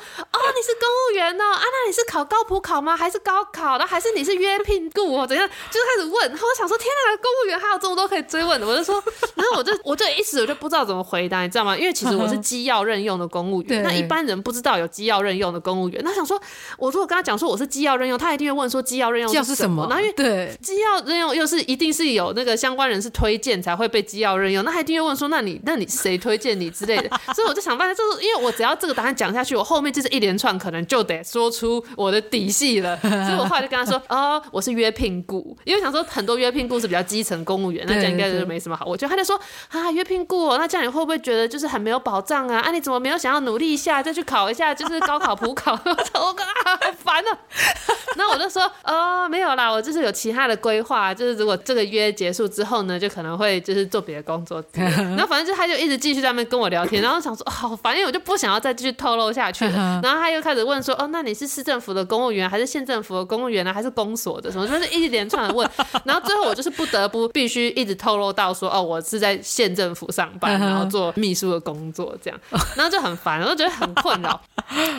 你是公务员哦，啊，那你是考高普考吗？还是高考的？还是你是约聘雇哦？怎样？就是开始问。然后我想说，天哪，公务员还有这么多可以追问的。我就说，然后我就我就一时我就不知道怎么回答，你知道吗？因为其实我是 机要任用的公务员，那一般人不知道有机要任用的公务员。那想说，我如果跟他讲说我是机要任用，他一定会问说机要任用是什么？那因为对机要任用又是一定是有那个相关人士推荐才会被机要任用，那他一定会问说，那你那你谁推荐你之类的？所以我就想办法，就是因为我只要这个答案讲下去，我后面就是一连串可能就得说出我的底细了。所以我后来就跟他说，哦，我是约聘雇，因为想说很多约聘雇是比较基层公务员，那这样应该就没什么好。我就他就说啊，约聘雇，那这样你会不会觉得就是很没有保障啊？啊，你怎么没有想要努力一下，再去考一下，就是高考普考？我说啊，好烦啊！那我就说，哦，没有啦，我就是有其他的规划，就是如果这个约结束之后呢，就可能会就是做别的工作。然后反正就他就一直继续在那边跟我聊天，然后想说，好烦，因为我就不想要再继续透露下去了。然后他又开始问说，哦，那你是市政府的公务员，还是县政府的公务员呢？还是公所的？什么就是一连串的问。然后最后我就是不得不必须一直透露到说，哦，我是在县政府上班，然后做秘书的工作这样。然后就很烦，我就觉得很困扰。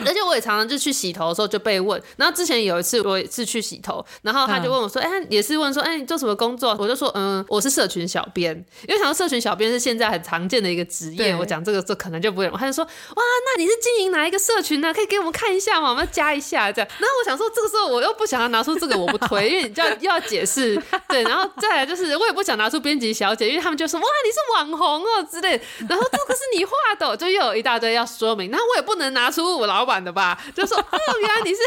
而且我也常常就去洗头的时候就被问。然后之前有一次我也是去洗头，然后他就问我说：“哎、嗯欸，也是问说，哎、欸，你做什么工作？”我就说：“嗯，我是社群小编。”因为想到社群小编是现在很常见的一个职业，我讲这个这可能就不会。他就说：“哇，那你是经营哪一个社群呢？可以给我们看一下吗？我们加一下这样。”然后我想说，这个时候我又不想要拿出这个，我不推，因为你就要又要解释。对，然后再来就是我也不想拿出编辑小姐，因为他们就说：“哇，你是网红哦之类。”然后这个是你画的，就又有一大堆要说明。然后我也不能拿出我老板的吧，就说：“ 哦，原来你是。”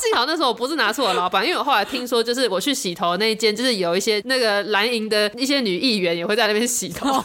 幸好那时候我不是拿出我老板，因为我后来听说，就是我去洗头那一间，就是有一些那个蓝营的一些女议员也会在那边洗头。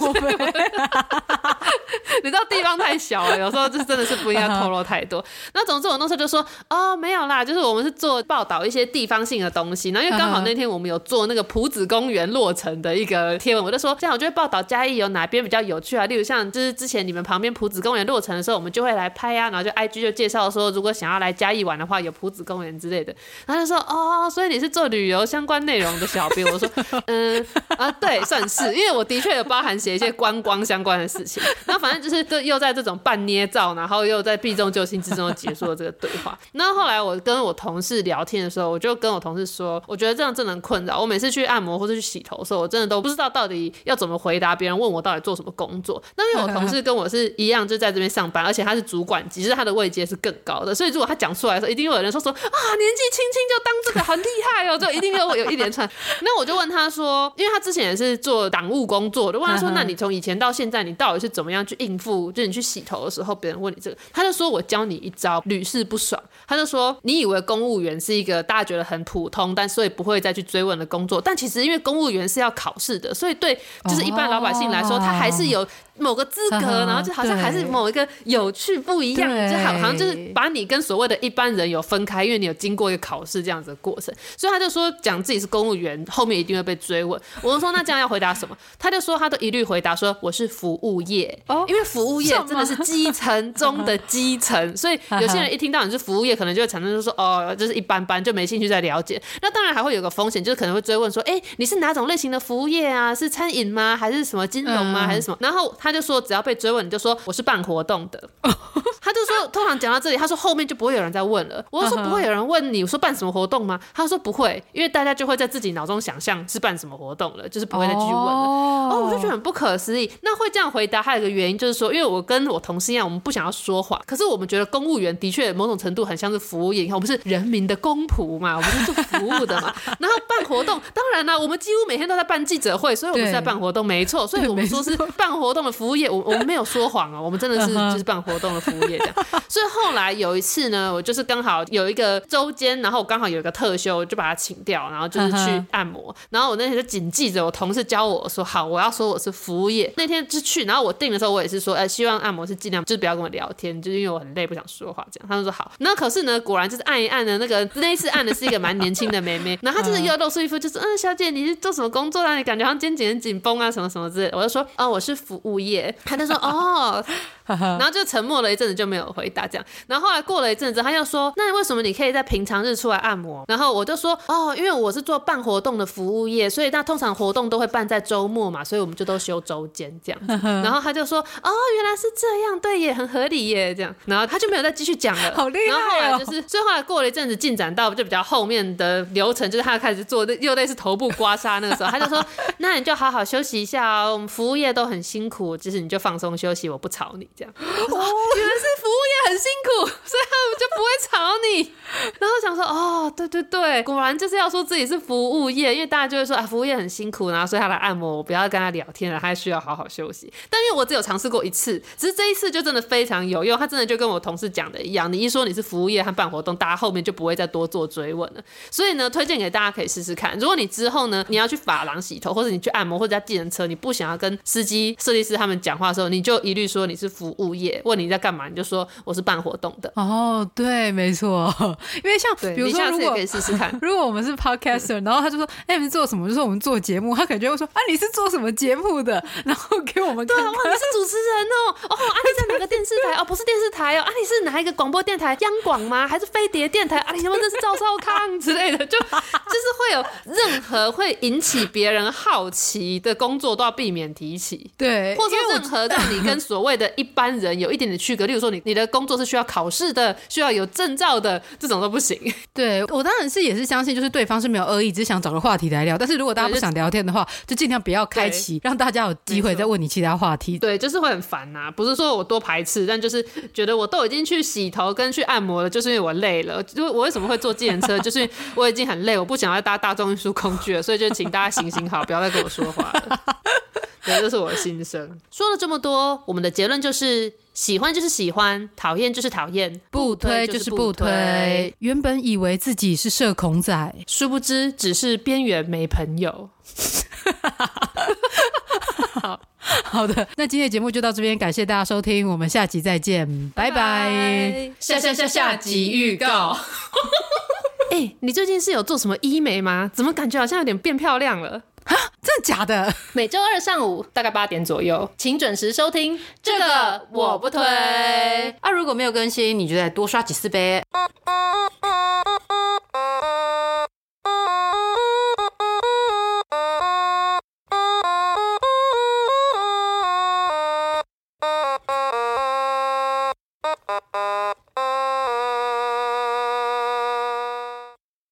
你知道地方太小了，有时候就真的是不应该透露太多。那总之我那时候就说：“哦，没有啦，就是我们是做报道一些地方性的东西。”然后因为刚好那天我们有做那个朴子公园落成的一个贴文，我就说这样我就会报道嘉义有哪边比较有趣啊，例如像就是之前你们旁边朴子公园落成的时候，我们就会来拍啊，然后就 IG 就介绍说，如果想要来嘉义玩的话，有朴子公园之类的。然后他就说：“哦，所以你是做旅游相关内容的小编？”我说：“嗯啊，对，算是，因为我的确有包含写一些观光相关的事情。然 后反正就是这又在这种半捏造，然后又在避重就轻之中结束了这个对话。那后来我跟我同事聊天的时候，我就跟我同事说，我觉得这样真的很困扰。我每次去按摩或者去洗头的时候，我真的都不知道到底要怎么回答别人问我到底做什么工作。那因为我同事跟我是一样，就在这边上班，而且他是主管级，其实他的位阶是更高的，所以如果他讲出来的时候，一定会有人说说啊，年纪轻轻就当这个很厉害哦，就一定有有一连串。那我就问他说，因为他之前也是做党务工作，我就问他说，那你从以前到现在，你到底是怎么样去应付？就是你去洗头的时候，别人问你这个，他就说我教你一招，屡试不爽。他就说，你以为公务员是一个大家觉得很普通，但所以不会再去追问的工作，但其实因为公务员是要考试的，所以对就是一般老百姓来说，他还是有。某个资格，然后就好像还是某一个有趣不一样，就好好像就是把你跟所谓的一般人有分开，因为你有经过一个考试这样子的过程，所以他就说讲自己是公务员，后面一定会被追问。我就说那这样要回答什么？他就说他都一律回答说我是服务业，因为服务业真的是基层中的基层，所以有些人一听到你是服务业，可能就会产生就说哦，就是一般般，就没兴趣再了解。那当然还会有个风险，就是可能会追问说，哎，你是哪种类型的服务业啊？是餐饮吗？还是什么金融吗？还是什么？然后。他就说，只要被追问，你就说我是办活动的。他就说，通常讲到这里，他说后面就不会有人再问了。我就说不会有人问你，我说办什么活动吗？他说不会，因为大家就会在自己脑中想象是办什么活动了，就是不会再继续问了。哦，哦，我就觉得很不可思议。那会这样回答，还有一个原因就是说，因为我跟我同事一样，我们不想要说谎，可是我们觉得公务员的确某种程度很像是服务业。你看，我们是人民的公仆嘛，我们是做服务的嘛。然后办活动，当然啦，我们几乎每天都在办记者会，所以我们是在办活动，没错。所以我们说是办活动的服务业，我我们没有说谎啊，我们真的是就是办活动的服务业这样。所以后来有一次呢，我就是刚好有一个周间，然后我刚好有一个特休，就把它请掉，然后就是去按摩。然后我那天就谨记着我同事教我说，好，我要说我是服务业。那天就去，然后我定的时候我也是说，哎，希望按摩师尽量就是不要跟我聊天，就是因为我很累，不想说话这样。他们说好。那可是呢，果然就是按一按的那个那一次按的是一个蛮年轻的妹妹，然后她就是又露出一副就是嗯，小姐你是做什么工作啊？你感觉好像肩颈很紧绷啊，什么什么之类的。我就说哦，我是服务业。他就说哦。然后就沉默了一阵子，就没有回答这样。然后后来过了一阵子，他又说：“那为什么你可以在平常日出来按摩？”然后我就说：“哦，因为我是做办活动的服务业，所以那通常活动都会办在周末嘛，所以我们就都休周间这样。”然后他就说：“哦，原来是这样，对，耶很合理耶。”这样，然后他就没有再继续讲了。好厉害哦！然后后来就是，所以后来过了一阵子，进展到就比较后面的流程，就是他开始做又类似头部刮痧那个时候，他就说：“那你就好好休息一下哦，我们服务业都很辛苦，其实你就放松休息，我不吵你。”这样哦，原来是服务业很辛苦，所以他们就不会吵你。然后想说，哦，对对对，果然就是要说自己是服务业，因为大家就会说啊，服务业很辛苦，然后所以他来按摩，我不要跟他聊天了，他还需要好好休息。但因为我只有尝试过一次，只是这一次就真的非常有用，他真的就跟我同事讲的一样，你一说你是服务业和办活动，大家后面就不会再多做追问了。所以呢，推荐给大家可以试试看。如果你之后呢，你要去发廊洗头，或者你去按摩，或者在计程车，你不想要跟司机、设计师他们讲话的时候，你就一律说你是服务业。问你在干嘛，你就说我是办活动的。哦，对，没错，因为像比如说，如果可以试试看，如果我们是 podcaster，然后他就说，哎，你们做什么？就说我们做节目，他感觉会说，啊，你是做什么节目的？然后给我们看看，对啊，哇，你是主持人哦，哦，啊，你在哪个电视台？哦，不是电视台哦，啊，你是哪一个广播电台？央广吗？还是飞碟电台？啊，你们这是赵少康之类的，就就是会有任何会引起别人好奇的工作都要避免提起，对，或者说任何让你跟所谓的一般人有一点点区隔，例如说说你你的工作是需要考试的，需要有证照的，这种都不行。对，我当然是也是相信，就是对方是没有恶意，只是想找个话题来聊。但是如果大家不想聊天的话，就尽量不要开启，让大家有机会再问你其他话题。对，就是会很烦呐、啊。不是说我多排斥，但就是觉得我都已经去洗头跟去按摩了，就是因为我累了。就我为什么会坐计程车，就是因为我已经很累，我不想要搭大众运输工具了，所以就请大家行行好，不要再跟我说话了。对，这是我的心声。说了这么多，我们的结论就是：喜欢就是喜欢，讨厌就是讨厌，不推就是不推。原本以为自己是社恐仔，殊不知只是边缘没朋友。好 好的，那今天的节目就到这边，感谢大家收听，我们下集再见，拜拜。下下下下集预告。哎、欸，你最近是有做什么医美吗？怎么感觉好像有点变漂亮了？真的假的？每周二上午大概八点左右请准时收听这个我不推。啊如果没有更新你就再多刷几次呗。